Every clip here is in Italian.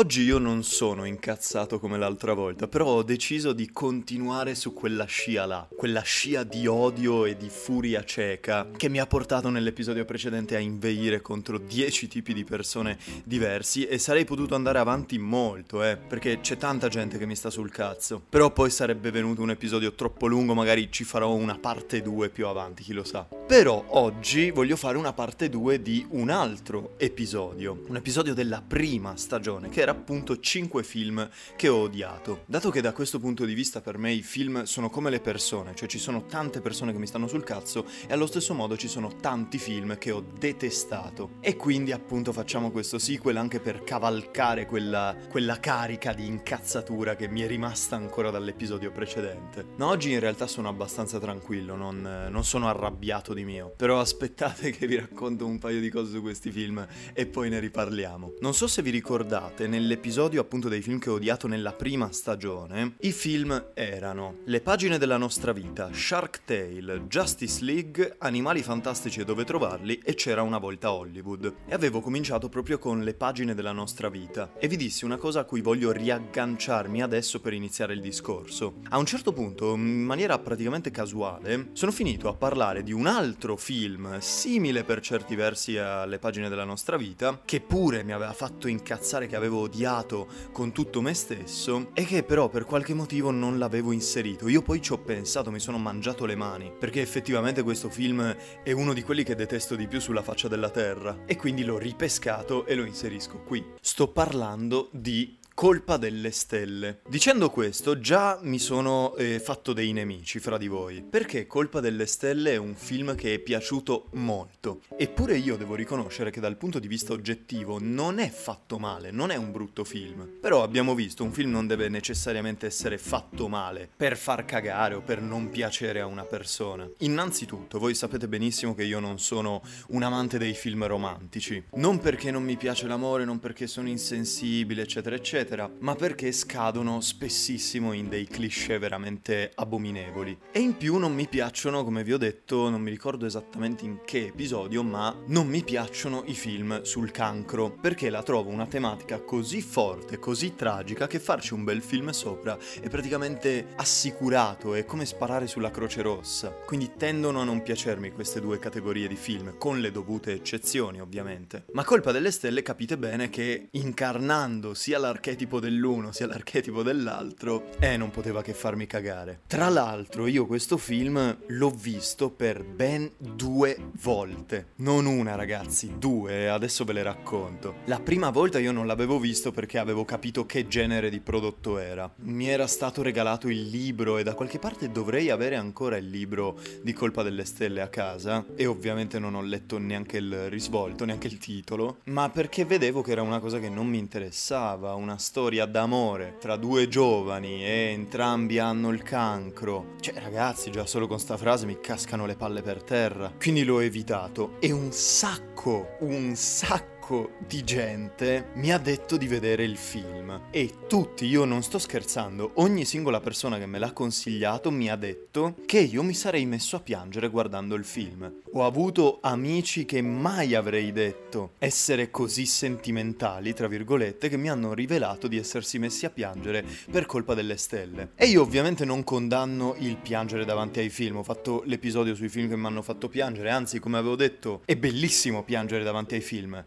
Oggi io non sono incazzato come l'altra volta, però ho deciso di continuare su quella scia là, quella scia di odio e di furia cieca che mi ha portato nell'episodio precedente a inveire contro 10 tipi di persone diversi e sarei potuto andare avanti molto, eh, perché c'è tanta gente che mi sta sul cazzo. Però poi sarebbe venuto un episodio troppo lungo, magari ci farò una parte 2 più avanti, chi lo sa. Però oggi voglio fare una parte 2 di un altro episodio, un episodio della prima stagione, che era appunto 5 film che ho odiato. Dato che da questo punto di vista per me i film sono come le persone, cioè ci sono tante persone che mi stanno sul cazzo e allo stesso modo ci sono tanti film che ho detestato. E quindi appunto facciamo questo sequel anche per cavalcare quella, quella carica di incazzatura che mi è rimasta ancora dall'episodio precedente. No, oggi in realtà sono abbastanza tranquillo, non, non sono arrabbiato di mio. Però aspettate che vi racconto un paio di cose su questi film e poi ne riparliamo. Non so se vi ricordate, nell'episodio appunto dei film che ho odiato nella prima stagione, i film erano Le pagine della nostra vita, Shark Tale, Justice League, Animali fantastici e dove trovarli e c'era una volta Hollywood. E avevo cominciato proprio con Le pagine della nostra vita e vi dissi una cosa a cui voglio riagganciarmi adesso per iniziare il discorso. A un certo punto, in maniera praticamente casuale, sono finito a parlare di un altro film simile per certi versi alle pagine della nostra vita, che pure mi aveva fatto incazzare, che avevo odiato con tutto me stesso e che però per qualche motivo non l'avevo inserito. Io poi ci ho pensato, mi sono mangiato le mani, perché effettivamente questo film è uno di quelli che detesto di più sulla faccia della terra e quindi l'ho ripescato e lo inserisco qui. Sto parlando di colpa delle stelle. Dicendo questo, già mi sono eh, fatto dei nemici fra di voi, perché Colpa delle stelle è un film che è piaciuto molto. Eppure io devo riconoscere che dal punto di vista oggettivo non è fatto male, non è un brutto film. Però abbiamo visto, un film non deve necessariamente essere fatto male per far cagare o per non piacere a una persona. Innanzitutto, voi sapete benissimo che io non sono un amante dei film romantici. Non perché non mi piace l'amore, non perché sono insensibile, eccetera, eccetera ma perché scadono spessissimo in dei cliché veramente abominevoli. E in più non mi piacciono, come vi ho detto, non mi ricordo esattamente in che episodio, ma non mi piacciono i film sul cancro, perché la trovo una tematica così forte, così tragica, che farci un bel film sopra è praticamente assicurato, è come sparare sulla Croce Rossa. Quindi tendono a non piacermi queste due categorie di film, con le dovute eccezioni ovviamente. Ma Colpa delle Stelle capite bene che incarnando sia l'archetipo l'archetipo dell'uno sia l'archetipo dell'altro, eh, non poteva che farmi cagare. Tra l'altro, io questo film l'ho visto per ben due volte. Non una, ragazzi, due, adesso ve le racconto. La prima volta io non l'avevo visto perché avevo capito che genere di prodotto era. Mi era stato regalato il libro e da qualche parte dovrei avere ancora il libro di Colpa delle Stelle a casa e ovviamente non ho letto neanche il risvolto, neanche il titolo, ma perché vedevo che era una cosa che non mi interessava, una storia d'amore tra due giovani e entrambi hanno il cancro. Cioè, ragazzi, già solo con sta frase mi cascano le palle per terra. Quindi l'ho evitato. E un sacco, un sacco sacco di gente mi ha detto di vedere il film e tutti, io non sto scherzando, ogni singola persona che me l'ha consigliato mi ha detto che io mi sarei messo a piangere guardando il film. Ho avuto amici che mai avrei detto essere così sentimentali, tra virgolette, che mi hanno rivelato di essersi messi a piangere per colpa delle stelle. E io ovviamente non condanno il piangere davanti ai film, ho fatto l'episodio sui film che mi hanno fatto piangere, anzi come avevo detto è bellissimo piangere davanti ai film.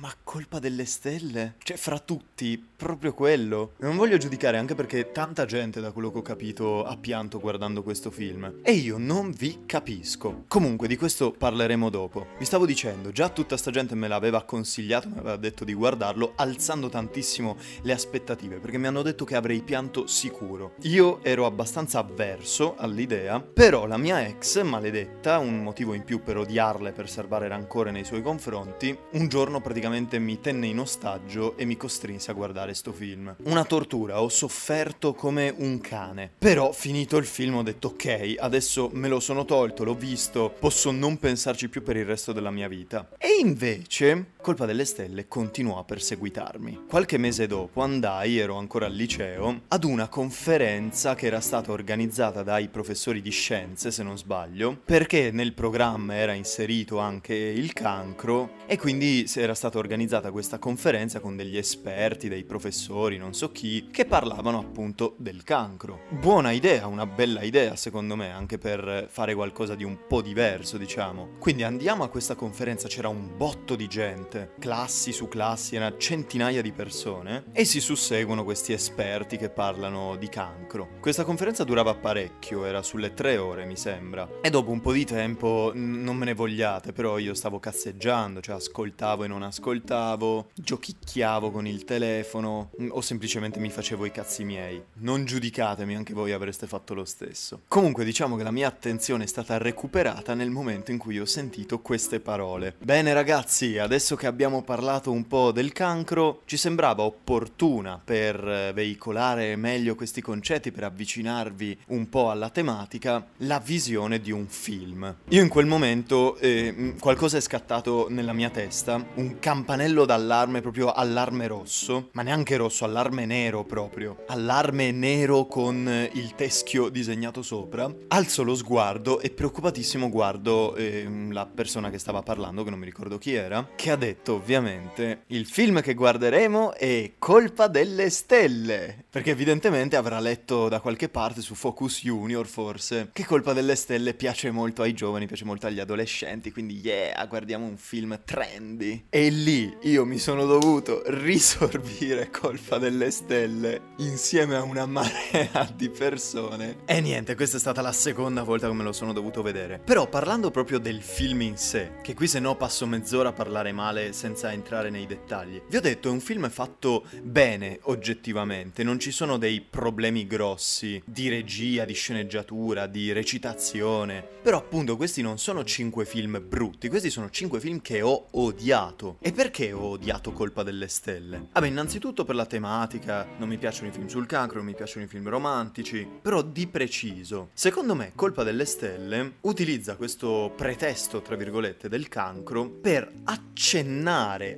Ma colpa delle stelle? Cioè, fra tutti, proprio quello. Non voglio giudicare anche perché tanta gente, da quello che ho capito, ha pianto guardando questo film. E io non vi capisco. Comunque, di questo parleremo dopo. Vi stavo dicendo, già tutta sta gente me l'aveva consigliato, mi aveva detto di guardarlo, alzando tantissimo le aspettative, perché mi hanno detto che avrei pianto sicuro. Io ero abbastanza avverso all'idea, però la mia ex, maledetta, un motivo in più per odiarla e per serbare rancore nei suoi confronti, un giorno praticamente praticamente mi tenne in ostaggio e mi costrinse a guardare sto film. Una tortura, ho sofferto come un cane. Però finito il film ho detto ok, adesso me lo sono tolto, l'ho visto, posso non pensarci più per il resto della mia vita. E invece Colpa delle Stelle continuò a perseguitarmi. Qualche mese dopo andai, ero ancora al liceo, ad una conferenza che era stata organizzata dai professori di scienze, se non sbaglio, perché nel programma era inserito anche il cancro e quindi era stata organizzata questa conferenza con degli esperti, dei professori, non so chi, che parlavano appunto del cancro. Buona idea, una bella idea secondo me, anche per fare qualcosa di un po' diverso, diciamo. Quindi andiamo a questa conferenza, c'era un botto di gente, classi su classi, erano centinaia di persone e si susseguono questi esperti che parlano di cancro. Questa conferenza durava parecchio, era sulle tre ore mi sembra. E dopo un po' di tempo, non me ne vogliate, però io stavo cazzeggiando, cioè ascoltavo e non ascoltavo, giochicchiavo con il telefono o semplicemente mi facevo i cazzi miei. Non giudicatemi, anche voi avreste fatto lo stesso. Comunque diciamo che la mia attenzione è stata recuperata nel momento in cui ho sentito queste parole. Bene ragazzi, adesso che abbiamo parlato un po' del cancro, ci sembrava opportuna per eh, veicolare meglio questi concetti, per avvicinarvi un po' alla tematica, la visione di un film. Io in quel momento eh, qualcosa è scattato nella mia testa, un campanello d'allarme proprio allarme rosso, ma neanche rosso, allarme nero proprio, allarme nero con il teschio disegnato sopra. Alzo lo sguardo e preoccupatissimo guardo eh, la persona che stava parlando, che non mi ricordo chi era, che ha detto ovviamente il film che guarderemo è Colpa delle Stelle, perché evidentemente avrà letto da qualche parte su Focus Junior forse che Colpa delle Stelle piace molto ai giovani, piace molto agli adolescenti, quindi yeah, guardiamo un film trendy. E lì io mi sono dovuto risorbire Colpa delle Stelle insieme a una marea di persone. E niente, questa è stata la seconda volta che me lo sono dovuto vedere. Però parlando proprio del film in sé, che qui se no passo mezz'ora a parlare male senza entrare nei dettagli. Vi ho detto, è un film fatto bene oggettivamente, non ci sono dei problemi grossi di regia, di sceneggiatura, di recitazione. Però appunto questi non sono cinque film brutti, questi sono cinque film che ho odiato. E perché ho odiato Colpa delle Stelle? Vabbè, innanzitutto per la tematica, non mi piacciono i film sul cancro, non mi piacciono i film romantici, però di preciso. Secondo me Colpa delle Stelle utilizza questo pretesto, tra virgolette, del cancro per accennare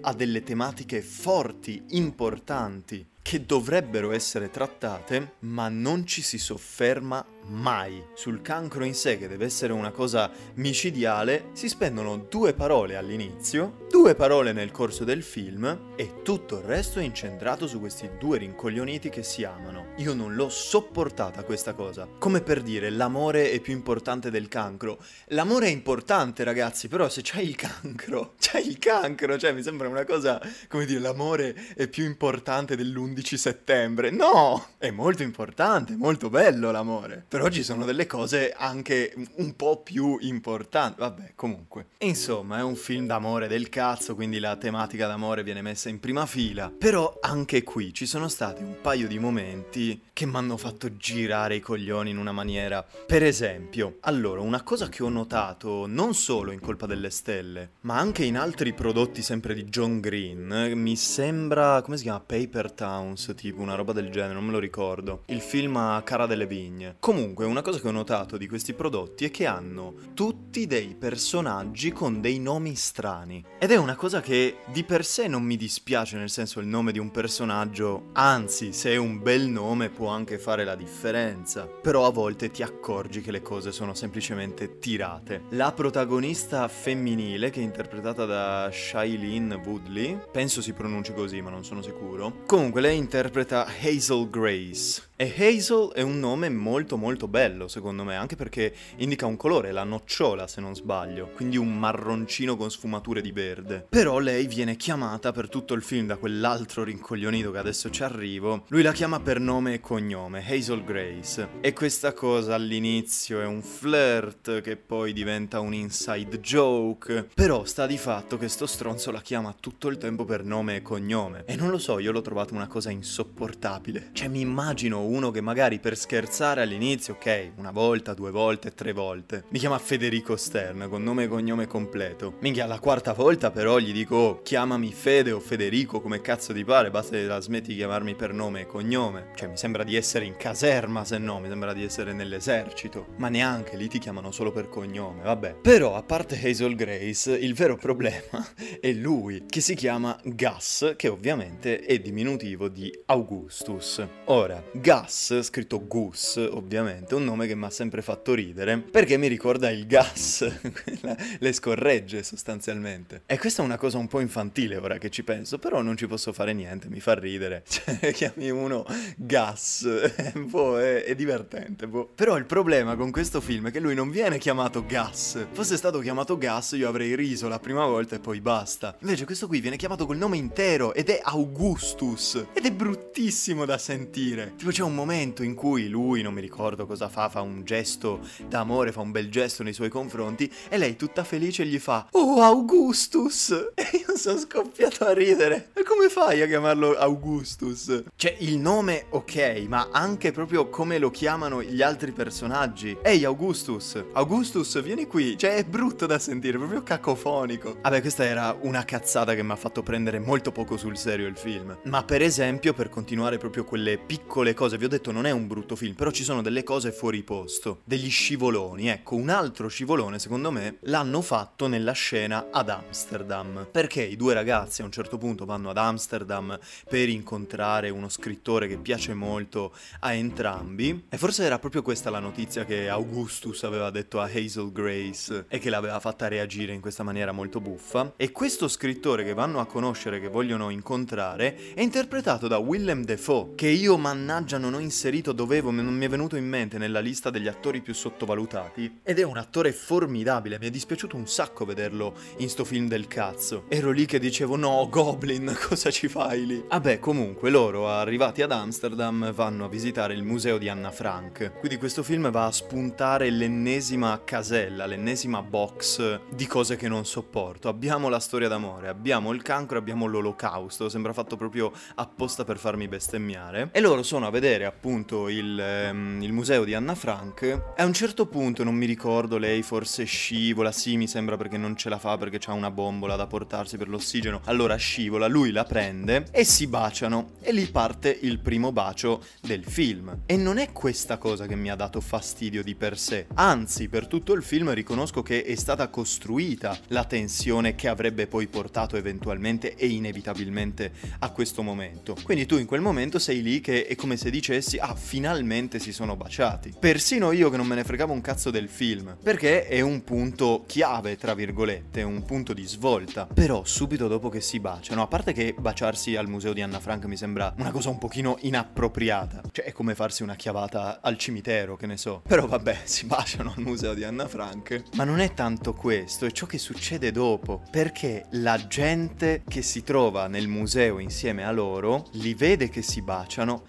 a delle tematiche forti, importanti, che dovrebbero essere trattate, ma non ci si sofferma mai. Sul cancro in sé, che deve essere una cosa micidiale, si spendono due parole all'inizio, due parole nel corso del film e tutto il resto è incentrato su questi due rincoglioniti che si amano. Io non l'ho sopportata questa cosa. Come per dire, l'amore è più importante del cancro. L'amore è importante, ragazzi, però se c'hai il cancro, c'hai il cancro, cioè mi sembra una cosa, come dire, l'amore è più importante dell'11 settembre. No! È molto importante, molto bello l'amore. Però ci sono delle cose anche un po' più importanti. Vabbè, comunque. Insomma, è un film d'amore del cazzo, quindi la tematica d'amore viene messa in prima fila. Però anche qui ci sono stati un paio di momenti che mi hanno fatto girare i coglioni in una maniera. Per esempio, allora, una cosa che ho notato non solo in Colpa delle Stelle, ma anche in altri prodotti sempre di John Green, mi sembra, come si chiama? Paper Towns, tipo una roba del genere, non me lo ricordo. Il film Cara delle Vigne. Comunque, una cosa che ho notato di questi prodotti è che hanno tutti dei personaggi con dei nomi strani. Ed è una cosa che di per sé non mi dispiace, nel senso il nome di un personaggio, anzi, se è un bel nome può anche fare la differenza. Però a volte ti accorgi che le cose sono semplicemente tirate. La protagonista femminile, che è interpretata da Shailene Woodley, penso si pronunci così, ma non sono sicuro. Comunque, lei interpreta Hazel Grace. E Hazel è un nome molto molto bello, secondo me, anche perché indica un colore, la nocciola, se non sbaglio, quindi un marroncino con sfumature di verde. Però lei viene chiamata per tutto il film da quell'altro rincoglionito che adesso ci arrivo. Lui la chiama per nome e cognome, Hazel Grace. E questa cosa all'inizio è un flirt che poi diventa un inside joke. Però sta di fatto che sto stronzo la chiama tutto il tempo per nome e cognome. E non lo so, io l'ho trovato una cosa insopportabile. Cioè mi immagino uno che magari per scherzare all'inizio, ok, una volta, due volte, tre volte, mi chiama Federico Stern con nome e cognome completo. Minchia, la quarta volta però gli dico, oh, chiamami Fede o Federico, come cazzo ti pare, basta che la smetti di chiamarmi per nome e cognome. Cioè, mi sembra di essere in caserma, se no, mi sembra di essere nell'esercito. Ma neanche, lì ti chiamano solo per cognome, vabbè. Però, a parte Hazel Grace, il vero problema è lui, che si chiama Gus, che ovviamente è diminutivo di Augustus. Ora, Gus, scritto Gus, ovviamente, è un nome che mi ha sempre fatto ridere, perché mi ricorda il gas, le scorregge sostanzialmente. E questa è una cosa un po' infantile ora che ci penso, però non ci posso fare niente, mi fa ridere. Cioè, chiami uno gas, boh, è, è divertente, boh. Però il problema con questo film è che lui non viene chiamato Gas. Fosse stato chiamato Gas io avrei riso la prima volta e poi basta. Invece questo qui viene chiamato col nome intero ed è Augustus. Ed è bruttissimo da sentire. Tipo c'è un momento in cui lui, non mi ricordo cosa fa, fa un gesto d'amore, fa un bel gesto nei suoi confronti e lei tutta felice gli fa Oh Augustus! E io sono scoppiato a ridere. E come fai a chiamarlo Augustus? Cioè il nome ok, ma anche proprio come lo chiamano gli altri personaggi. Ehi Augustus, Augustus vieni qui. Cioè è brutto da sentire, proprio cacofonico. Vabbè questa era una cazzata che mi ha fatto prendere molto poco sul serio il film. Ma per esempio per continuare proprio quelle piccole cose, vi ho detto non è un brutto film, però ci sono delle cose fuori posto, degli scivoloni. Ecco, un altro scivolone secondo me l'hanno fatto nella scena ad Amsterdam. Perché i due ragazzi a un certo punto vanno ad Amsterdam per incontrare uno scrittore che piace molto a entrambi. E forse era proprio questa la notizia che Augustus aveva detto a Hazel Grace e che l'aveva fatta reagire in questa maniera molto buffa. E questo scrittore che vanno a conoscere, che vogliono incontrare, è interpretato da Willem Dafoe, che io mannaggia non ho inserito, dovevo, non mi è venuto in mente nella lista degli attori più sottovalutati. Ed è un attore formidabile, mi è dispiaciuto un sacco vederlo in sto film del cazzo. Ero lì che dicevo no, Goblin, cosa ci fai lì? Vabbè, comunque loro arrivati ad Amsterdam vanno a visitare il museo di Anna Frank. Quindi questo film va a spuntare l'ennesima casella, l'ennesima box di cose che non sopporto. Abbiamo la storia d'amore, abbiamo il cancro, abbiamo l'olocausto, sembra fatto proprio apposta per farmi bestemmiare. E loro sono a vedere appunto il, ehm, il museo di Anna Frank a un certo punto, non mi ricordo, lei forse scivola, sì mi sembra perché non ce la fa perché ha una bombola da portarsi per l'ossigeno, allora scivola, lui la prende e si baciano e lì parte il primo bacio del film. E non è questa cosa che mi ha dato fastidio di per sé, anzi per tutto il film riconosco che è stata costruita la tensione che avrebbe poi portato eventualmente e inevitabilmente a questo momento. Quindi tu in quel momento sei lì che è come se dicessi ah finalmente si sono baciati. Persino io che non me ne fregavo un cazzo del film, perché è un punto chiave tra virgolette, un punto di svolta. Però subito dopo che si baciano, a parte che baciarsi al museo di Anna Frank mi sembra una cosa un pochino inappropriata, cioè è come farsi una chiavata al cimitero, che ne so. Però vabbè, si baciano al museo di Anna Frank. Ma non è tanto questo, è ciò che succede dopo, perché la gente che si trova nel museo insieme a loro li vede che si baciano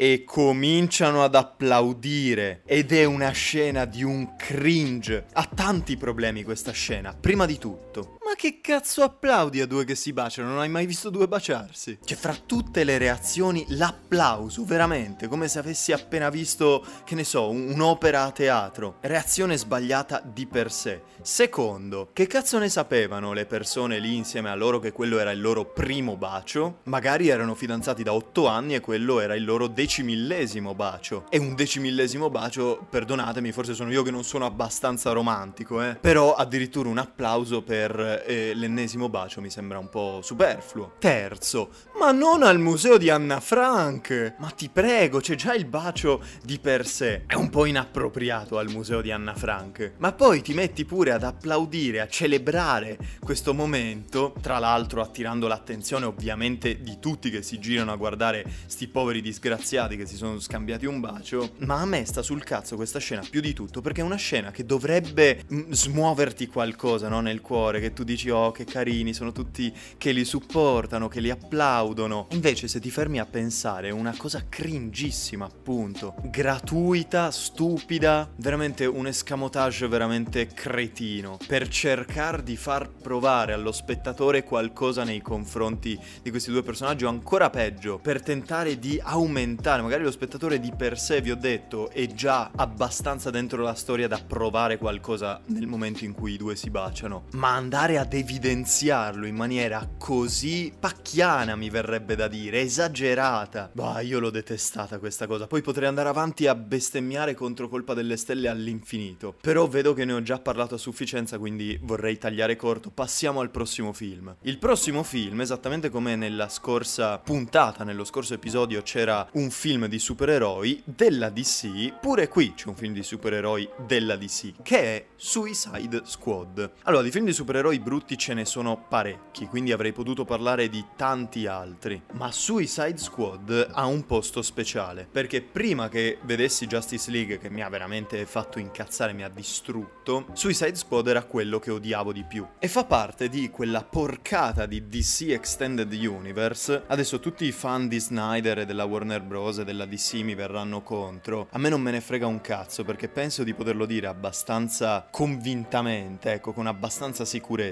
e cominciano ad applaudire ed è una scena di un cringe. Ha tanti problemi questa scena, prima di tutto. Ma che cazzo applaudi a due che si baciano? Non hai mai visto due baciarsi? Cioè, fra tutte le reazioni, l'applauso, veramente, come se avessi appena visto, che ne so, un'opera a teatro. Reazione sbagliata di per sé. Secondo, che cazzo ne sapevano le persone lì insieme a loro che quello era il loro primo bacio? Magari erano fidanzati da otto anni e quello era il loro decimillesimo bacio. E un decimillesimo bacio, perdonatemi, forse sono io che non sono abbastanza romantico, eh. Però addirittura un applauso per eh, l'ennesimo bacio mi sembra un po' superfluo. Terzo, ma non al museo di Anna Frank! Ma ti prego, c'è già il bacio di per sé. È un po' inappropriato al museo di Anna Frank. Ma poi ti metti pure ad applaudire, a celebrare questo momento, tra l'altro attirando l'attenzione ovviamente di tutti che si girano a guardare sti poveri disgraziati che si sono scambiati un bacio. Ma a me sta sul cazzo questa scena più di tutto perché è una scena che dovrebbe mm, smuoverti qualcosa, no? Nel cuore, che tu dici oh che carini, sono tutti che li supportano, che li applaudono. Invece se ti fermi a pensare è una cosa cringissima appunto, gratuita, stupida, veramente un escamotage veramente cretino per cercare di far provare allo spettatore qualcosa nei confronti di questi due personaggi o ancora peggio, per tentare di aumentare, magari lo spettatore di per sé, vi ho detto, è già abbastanza dentro la storia da provare qualcosa nel momento in cui i due si baciano, ma andare ad evidenziarlo in maniera così pacchiana mi verrebbe da dire, esagerata. Bah, io l'ho detestata questa cosa. Poi potrei andare avanti a bestemmiare contro colpa delle stelle all'infinito. Però vedo che ne ho già parlato a sufficienza, quindi vorrei tagliare corto. Passiamo al prossimo film. Il prossimo film, esattamente come nella scorsa puntata, nello scorso episodio c'era un film di supereroi della DC, pure qui c'è un film di supereroi della DC, che è Suicide Squad. Allora, di film di supereroi brutti ce ne sono parecchi, quindi avrei potuto parlare di tanti altri. Ma Suicide Squad ha un posto speciale, perché prima che vedessi Justice League, che mi ha veramente fatto incazzare, mi ha distrutto, Suicide Squad era quello che odiavo di più. E fa parte di quella porcata di DC Extended Universe. Adesso tutti i fan di Snyder e della Warner Bros. e della DC mi verranno contro. A me non me ne frega un cazzo, perché penso di poterlo dire abbastanza convintamente, ecco, con abbastanza sicurezza,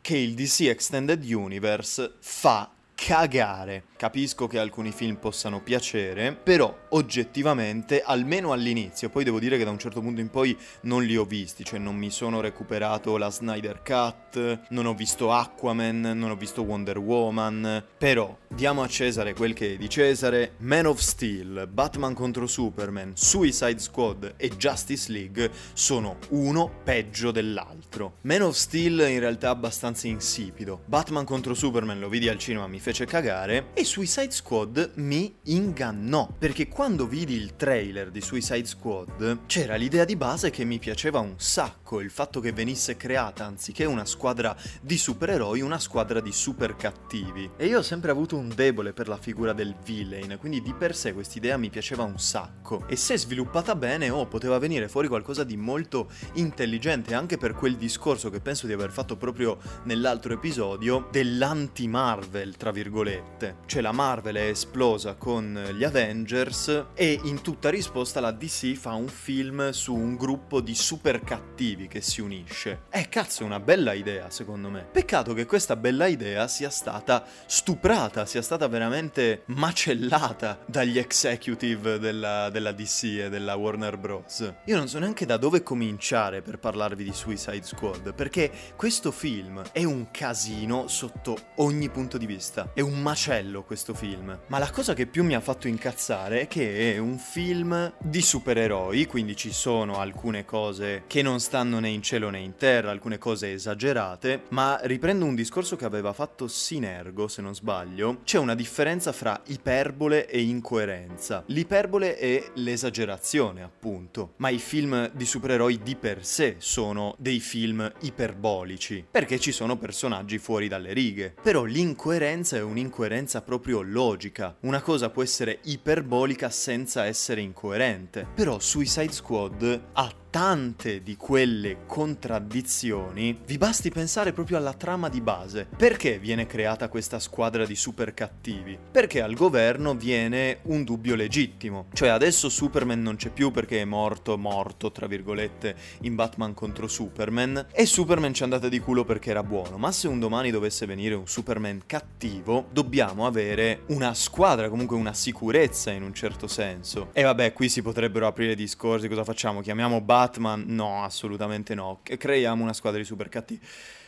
che il DC Extended Universe fa cagare. Capisco che alcuni film possano piacere, però oggettivamente, almeno all'inizio, poi devo dire che da un certo punto in poi non li ho visti, cioè non mi sono recuperato la Snyder Cut, non ho visto Aquaman, non ho visto Wonder Woman, però diamo a Cesare quel che è di Cesare, Man of Steel, Batman contro Superman, Suicide Squad e Justice League sono uno peggio dell'altro. Man of Steel in realtà abbastanza insipido, Batman contro Superman lo vidi al cinema, mi fece cagare e Suicide Squad mi ingannò, perché quando vidi il trailer di Suicide Squad c'era l'idea di base che mi piaceva un sacco, il fatto che venisse creata anziché una squadra di supereroi, una squadra di super cattivi. E io ho sempre avuto un debole per la figura del villain, quindi di per sé quest'idea mi piaceva un sacco. E se sviluppata bene, oh, poteva venire fuori qualcosa di molto intelligente anche per quel discorso che penso di aver fatto proprio nell'altro episodio dell'anti-Marvel, tra virgolette. Cioè la Marvel è esplosa con gli Avengers e in tutta risposta la DC fa un film su un gruppo di super cattivi che si unisce. Eh cazzo, è una bella idea secondo me. Peccato che questa bella idea sia stata stuprata, sia stata veramente macellata dagli executive della, della DC e della Warner Bros. Io non so neanche da dove cominciare per parlarvi di Suicide Squad, perché questo film è un casino sotto ogni punto di vista. È un macello questo film. Ma la cosa che più mi ha fatto incazzare è che è un film di supereroi, quindi ci sono alcune cose che non stanno né in cielo né in terra, alcune cose esagerate, ma riprendo un discorso che aveva fatto Sinergo, se non sbaglio, c'è una differenza fra iperbole e incoerenza. L'iperbole è l'esagerazione, appunto, ma i film di supereroi di per sé sono dei film iperbolici, perché ci sono personaggi fuori dalle righe. Però l'incoerenza è un'incoerenza proprio logica. Una cosa può essere iperbolica senza essere incoerente. Però Suicide Squad ha tante di quelle contraddizioni, vi basti pensare proprio alla trama di base. Perché viene creata questa squadra di super cattivi? Perché al governo viene un dubbio legittimo. Cioè adesso Superman non c'è più perché è morto, morto, tra virgolette, in Batman contro Superman, e Superman ci è andata di culo perché era buono. Ma se un domani dovesse venire un Superman cattivo, dobbiamo avere una squadra, comunque una sicurezza in un certo senso. E vabbè, qui si potrebbero aprire discorsi, cosa facciamo? Chiamiamo Batman Batman? No, assolutamente no. Creiamo una squadra di super cattivi.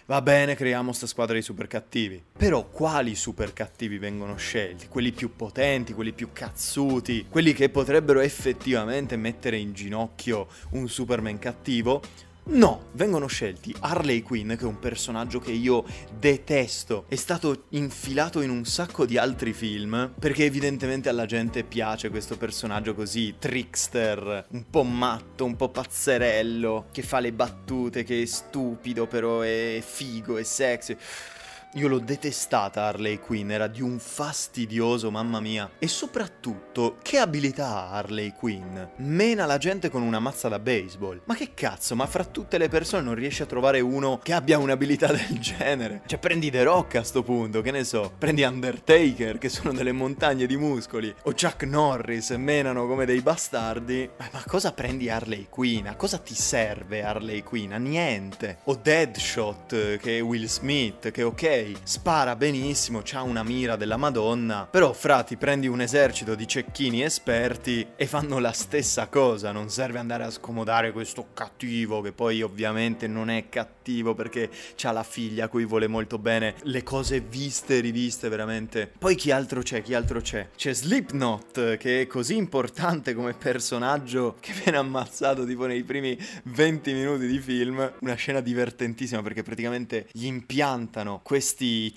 Va bene, creiamo sta squadra di super cattivi. Però quali super cattivi vengono scelti? Quelli più potenti, quelli più cazzuti, quelli che potrebbero effettivamente mettere in ginocchio un Superman cattivo? No, vengono scelti Harley Quinn, che è un personaggio che io detesto. È stato infilato in un sacco di altri film, perché evidentemente alla gente piace questo personaggio così trickster, un po' matto, un po' pazzerello, che fa le battute, che è stupido, però è figo, è sexy. Io l'ho detestata Harley Quinn, era di un fastidioso, mamma mia. E soprattutto, che abilità ha Harley Quinn? Mena la gente con una mazza da baseball. Ma che cazzo, ma fra tutte le persone non riesci a trovare uno che abbia un'abilità del genere? Cioè prendi The Rock a sto punto, che ne so, prendi Undertaker, che sono delle montagne di muscoli, o Chuck Norris, menano come dei bastardi. Ma, ma cosa prendi Harley Quinn? A cosa ti serve Harley Quinn? A niente. O Deadshot, che è Will Smith, che ok, spara benissimo, ha una mira della Madonna, però fra ti prendi un esercito di cecchini esperti e fanno la stessa cosa, non serve andare a scomodare questo cattivo che poi ovviamente non è cattivo perché ha la figlia a cui vuole molto bene, le cose viste e riviste veramente. Poi chi altro c'è? Chi altro c'è? C'è Slipknot che è così importante come personaggio che viene ammazzato tipo nei primi 20 minuti di film, una scena divertentissima perché praticamente gli impiantano questi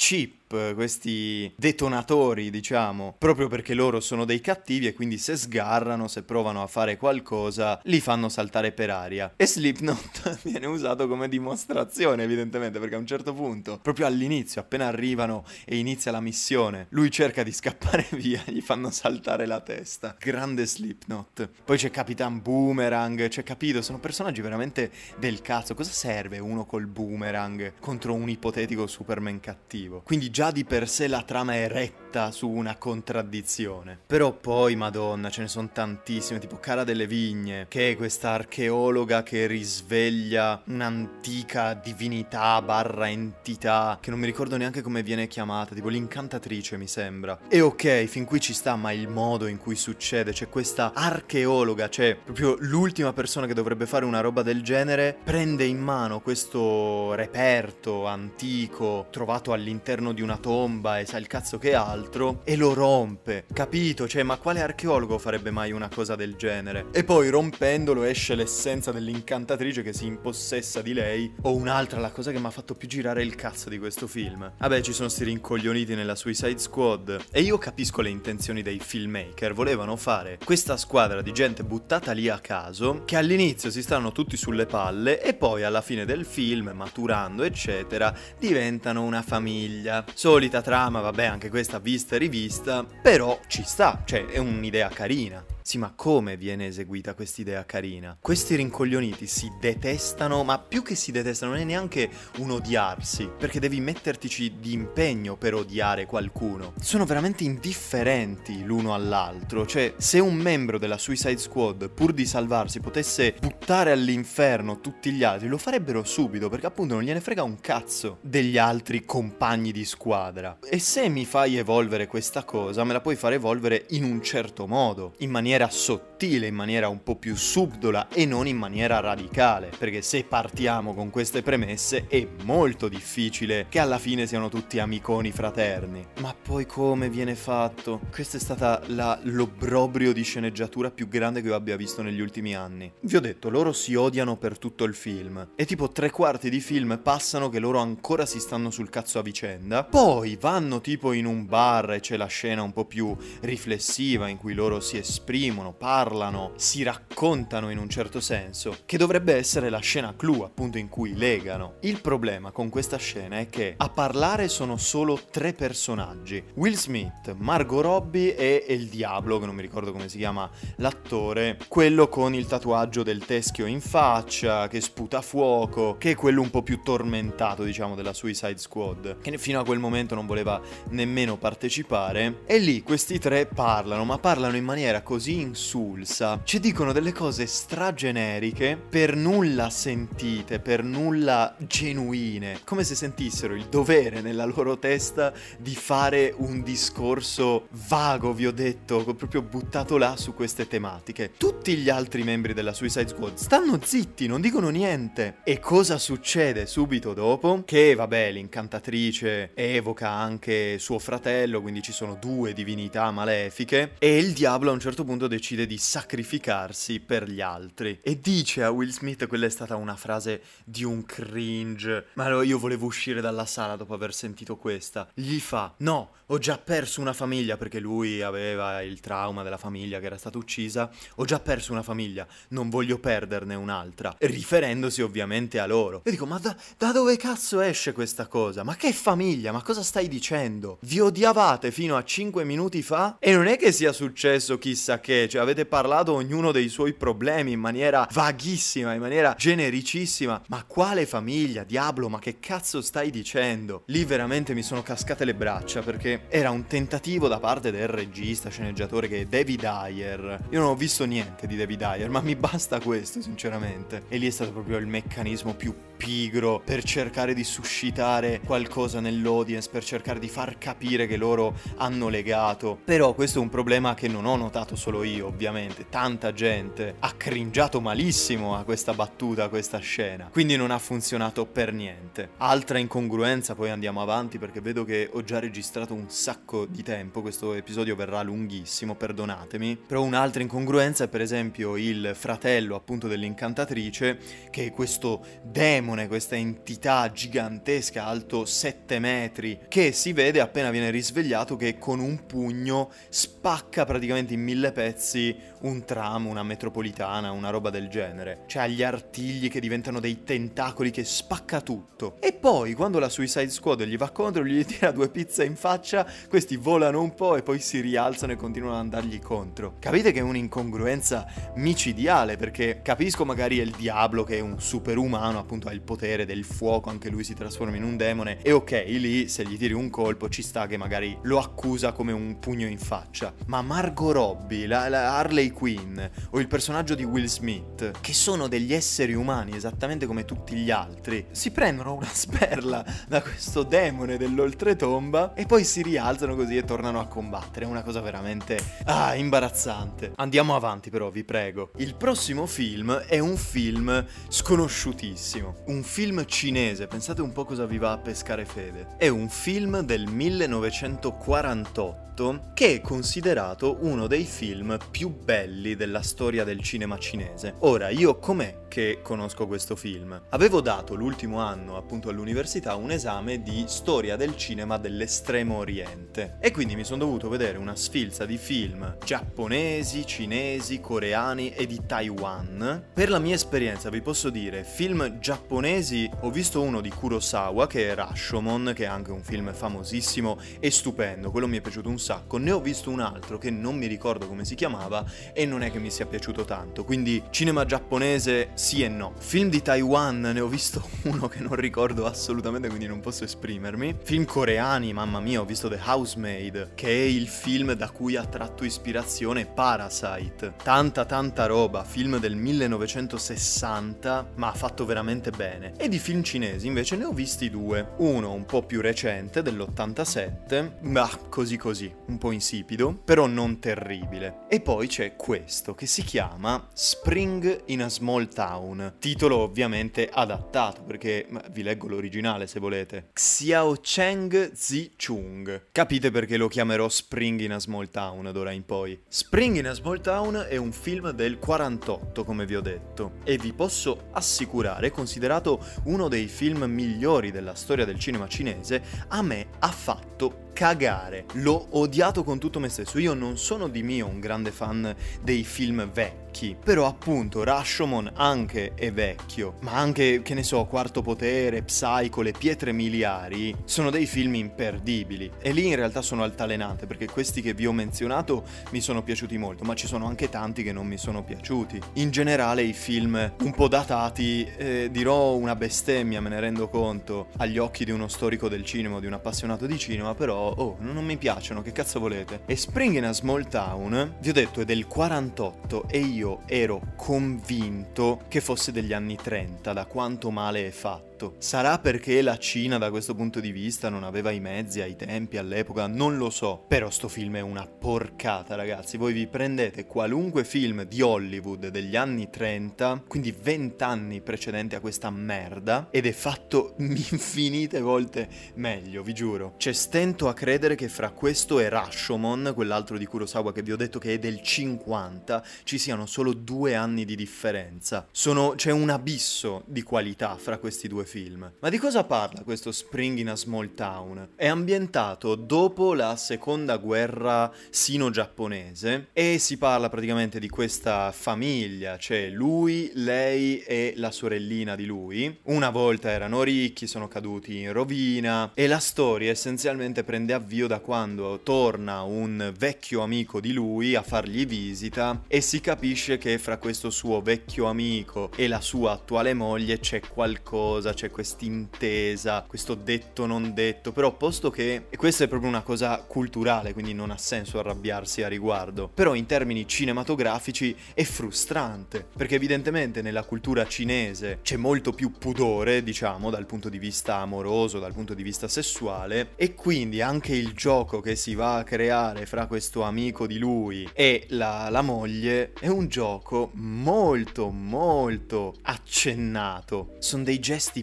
chip questi detonatori, diciamo, proprio perché loro sono dei cattivi e quindi se sgarrano, se provano a fare qualcosa, li fanno saltare per aria. E Slipknot viene usato come dimostrazione, evidentemente, perché a un certo punto, proprio all'inizio, appena arrivano e inizia la missione, lui cerca di scappare via, gli fanno saltare la testa. Grande Slipknot. Poi c'è Capitan Boomerang, c'è capito, sono personaggi veramente del cazzo. Cosa serve uno col boomerang contro un ipotetico Superman cattivo? Quindi già già di per sé la trama è retta su una contraddizione. Però poi, madonna, ce ne sono tantissime, tipo Cara delle Vigne, che è questa archeologa che risveglia un'antica divinità barra entità, che non mi ricordo neanche come viene chiamata, tipo l'incantatrice mi sembra. E ok, fin qui ci sta, ma il modo in cui succede, c'è questa archeologa, cioè proprio l'ultima persona che dovrebbe fare una roba del genere, prende in mano questo reperto antico trovato all'interno di una tomba e sa il cazzo che altro e lo rompe. Capito? Cioè, ma quale archeologo farebbe mai una cosa del genere? E poi rompendolo esce l'essenza dell'incantatrice che si impossessa di lei o un'altra, la cosa che mi ha fatto più girare il cazzo di questo film. Vabbè, ci sono sti rincoglioniti nella Suicide Squad e io capisco le intenzioni dei filmmaker, volevano fare questa squadra di gente buttata lì a caso che all'inizio si stanno tutti sulle palle e poi alla fine del film, maturando eccetera, diventano una famiglia. Solita trama, vabbè, anche questa vista e rivista, però ci sta, cioè è un'idea carina. Sì, ma come viene eseguita quest'idea carina? Questi rincoglioniti si detestano, ma più che si detestano non è neanche un odiarsi, perché devi mettertici di impegno per odiare qualcuno. Sono veramente indifferenti l'uno all'altro, cioè se un membro della Suicide Squad, pur di salvarsi, potesse buttare all'inferno tutti gli altri, lo farebbero subito, perché appunto non gliene frega un cazzo degli altri compagni di squadra. E se mi fai evolvere questa cosa, me la puoi far evolvere in un certo modo, in maniera maniera sottile, in maniera un po' più subdola e non in maniera radicale, perché se partiamo con queste premesse è molto difficile che alla fine siano tutti amiconi fraterni. Ma poi come viene fatto? Questa è stata la, l'obbrobrio di sceneggiatura più grande che io abbia visto negli ultimi anni. Vi ho detto, loro si odiano per tutto il film e tipo tre quarti di film passano che loro ancora si stanno sul cazzo a vicenda, poi vanno tipo in un bar e c'è la scena un po' più riflessiva in cui loro si esprimono esprimono, parlano, si raccontano in un certo senso, che dovrebbe essere la scena clou appunto in cui legano. Il problema con questa scena è che a parlare sono solo tre personaggi, Will Smith, Margot Robbie e il Diablo, che non mi ricordo come si chiama l'attore, quello con il tatuaggio del teschio in faccia, che sputa fuoco, che è quello un po' più tormentato diciamo della Suicide Squad, che fino a quel momento non voleva nemmeno partecipare, e lì questi tre parlano, ma parlano in maniera così insulsa. Ci dicono delle cose strageneriche, per nulla sentite, per nulla genuine, come se sentissero il dovere nella loro testa di fare un discorso vago, vi ho detto, proprio buttato là su queste tematiche. Tutti gli altri membri della Suicide Squad stanno zitti, non dicono niente. E cosa succede subito dopo? Che vabbè, l'incantatrice evoca anche suo fratello, quindi ci sono due divinità malefiche e il diavolo a un certo punto quando decide di sacrificarsi per gli altri. E dice a Will Smith, quella è stata una frase di un cringe, ma io volevo uscire dalla sala dopo aver sentito questa. Gli fa, no, ho già perso una famiglia perché lui aveva il trauma della famiglia che era stata uccisa, ho già perso una famiglia, non voglio perderne un'altra, riferendosi ovviamente a loro. E dico, ma da, da dove cazzo esce questa cosa? Ma che famiglia? Ma cosa stai dicendo? Vi odiavate fino a 5 minuti fa e non è che sia successo chissà che, cioè avete parlato ognuno dei suoi problemi in maniera vaghissima, in maniera genericissima, ma quale famiglia? Diablo, ma che cazzo stai dicendo? Lì veramente mi sono cascate le braccia perché era un tentativo da parte del regista, sceneggiatore che è David Ayer. Io non ho visto niente di David Ayer, ma mi basta questo, sinceramente. E lì è stato proprio il meccanismo più pigro per cercare di suscitare qualcosa nell'audience, per cercare di far capire che loro hanno legato. Però questo è un problema che non ho notato solo io, ovviamente. Tanta gente ha cringiato malissimo a questa battuta, a questa scena. Quindi non ha funzionato per niente. Altra incongruenza, poi andiamo avanti perché vedo che ho già registrato un sacco di tempo, questo episodio verrà lunghissimo, perdonatemi. Però un'altra incongruenza è per esempio il fratello appunto dell'incantatrice, che è questo demone demone, questa entità gigantesca, alto 7 metri, che si vede appena viene risvegliato che con un pugno spacca praticamente in mille pezzi un tram, una metropolitana, una roba del genere. Cioè ha gli artigli che diventano dei tentacoli che spacca tutto. E poi quando la Suicide Squad gli va contro, gli tira due pizze in faccia, questi volano un po' e poi si rialzano e continuano ad andargli contro. Capite che è un'incongruenza micidiale perché capisco magari è il diavolo che è un superumano, appunto il potere del fuoco, anche lui si trasforma in un demone. E ok, lì se gli tiri un colpo ci sta che magari lo accusa come un pugno in faccia. Ma Margot Robbie, la, la Harley Quinn o il personaggio di Will Smith, che sono degli esseri umani esattamente come tutti gli altri, si prendono una sperla da questo demone dell'oltretomba e poi si rialzano così e tornano a combattere. È una cosa veramente ah, imbarazzante. Andiamo avanti però, vi prego. Il prossimo film è un film sconosciutissimo un film cinese, pensate un po' cosa vi va a pescare fede. È un film del 1948 che è considerato uno dei film più belli della storia del cinema cinese. Ora, io com'è che conosco questo film? Avevo dato l'ultimo anno, appunto all'università, un esame di storia del cinema dell'estremo oriente e quindi mi sono dovuto vedere una sfilza di film giapponesi, cinesi, coreani e di Taiwan. Per la mia esperienza vi posso dire, film giapponesi ho visto uno di Kurosawa che è Rashomon, che è anche un film famosissimo e stupendo, quello mi è piaciuto un sacco. Ne ho visto un altro che non mi ricordo come si chiamava e non è che mi sia piaciuto tanto. Quindi cinema giapponese sì e no. Film di Taiwan ne ho visto uno che non ricordo assolutamente, quindi non posso esprimermi. Film coreani, mamma mia, ho visto The Housemaid, che è il film da cui ha tratto ispirazione Parasite. Tanta tanta roba, film del 1960, ma ha fatto veramente bene. E di film cinesi invece ne ho visti due. Uno un po' più recente, dell'87, ma così così un po' insipido, però non terribile. E poi c'è questo che si chiama Spring in a Small Town, titolo ovviamente adattato perché vi leggo l'originale se volete. Xiao Cheng Zi Chung. Capite perché lo chiamerò Spring in a Small Town d'ora in poi. Spring in a Small Town è un film del 48, come vi ho detto, e vi posso assicurare, considerato uno dei film migliori della storia del cinema cinese, a me ha fatto cagare. L'ho odiato con tutto me stesso. Io non sono di mio un grande fan dei film vecchi. Però appunto Rashomon anche è vecchio, ma anche, che ne so, Quarto Potere, Psycho, Le Pietre Miliari sono dei film imperdibili. E lì in realtà sono altalenante perché questi che vi ho menzionato mi sono piaciuti molto, ma ci sono anche tanti che non mi sono piaciuti. In generale i film un po' datati, eh, dirò una bestemmia, me ne rendo conto, agli occhi di uno storico del cinema, di un appassionato di cinema, però oh, non mi piacciono, che cazzo volete? E Spring in a Small Town, vi ho detto, è del 48 e io ero convinto che fosse degli anni 30, da quanto male è fatto fatto. Sarà perché la Cina da questo punto di vista non aveva i mezzi ai tempi, all'epoca, non lo so. Però sto film è una porcata, ragazzi. Voi vi prendete qualunque film di Hollywood degli anni 30, quindi 20 anni precedenti a questa merda, ed è fatto infinite volte meglio, vi giuro. C'è stento a credere che fra questo e Rashomon, quell'altro di Kurosawa che vi ho detto che è del 50, ci siano solo due anni di differenza. Sono, c'è un abisso di qualità fra questi due film. Ma di cosa parla questo Spring in a Small Town? È ambientato dopo la seconda guerra sino-giapponese e si parla praticamente di questa famiglia, cioè lui, lei e la sorellina di lui. Una volta erano ricchi, sono caduti in rovina e la storia essenzialmente prende avvio da quando torna un vecchio amico di lui a fargli visita e si capisce che fra questo suo vecchio amico e la sua attuale moglie c'è qualcosa, c'è quest'intesa, questo detto non detto, però posto che e questa è proprio una cosa culturale, quindi non ha senso arrabbiarsi a riguardo, però in termini cinematografici è frustrante, perché evidentemente nella cultura cinese c'è molto più pudore, diciamo, dal punto di vista amoroso, dal punto di vista sessuale e quindi anche il gioco che si va a creare fra questo amico di lui e la, la moglie è un gioco molto molto accennato. Sono dei gesti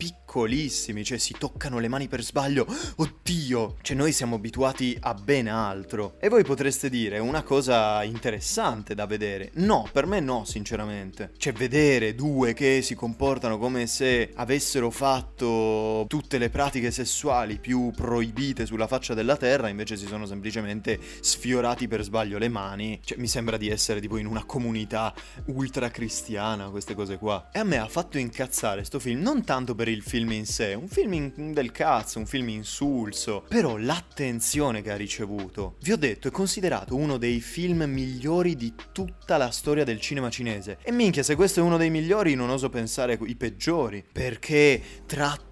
piccolissimi, cioè si toccano le mani per sbaglio. Oddio! Cioè noi siamo abituati a ben altro. E voi potreste dire una cosa interessante da vedere. No, per me no, sinceramente. Cioè vedere due che si comportano come se avessero fatto tutte le pratiche sessuali più proibite sulla faccia della terra, invece si sono semplicemente sfiorati per sbaglio le mani. Cioè mi sembra di essere tipo in una comunità ultra cristiana, queste cose qua. E a me ha fatto incazzare sto film, non tanto per il film in sé, un film in- del cazzo, un film insulso, però l'attenzione che ha ricevuto. Vi ho detto, è considerato uno dei film migliori di tutta la storia del cinema cinese. E minchia, se questo è uno dei migliori, non oso pensare i peggiori, perché tratta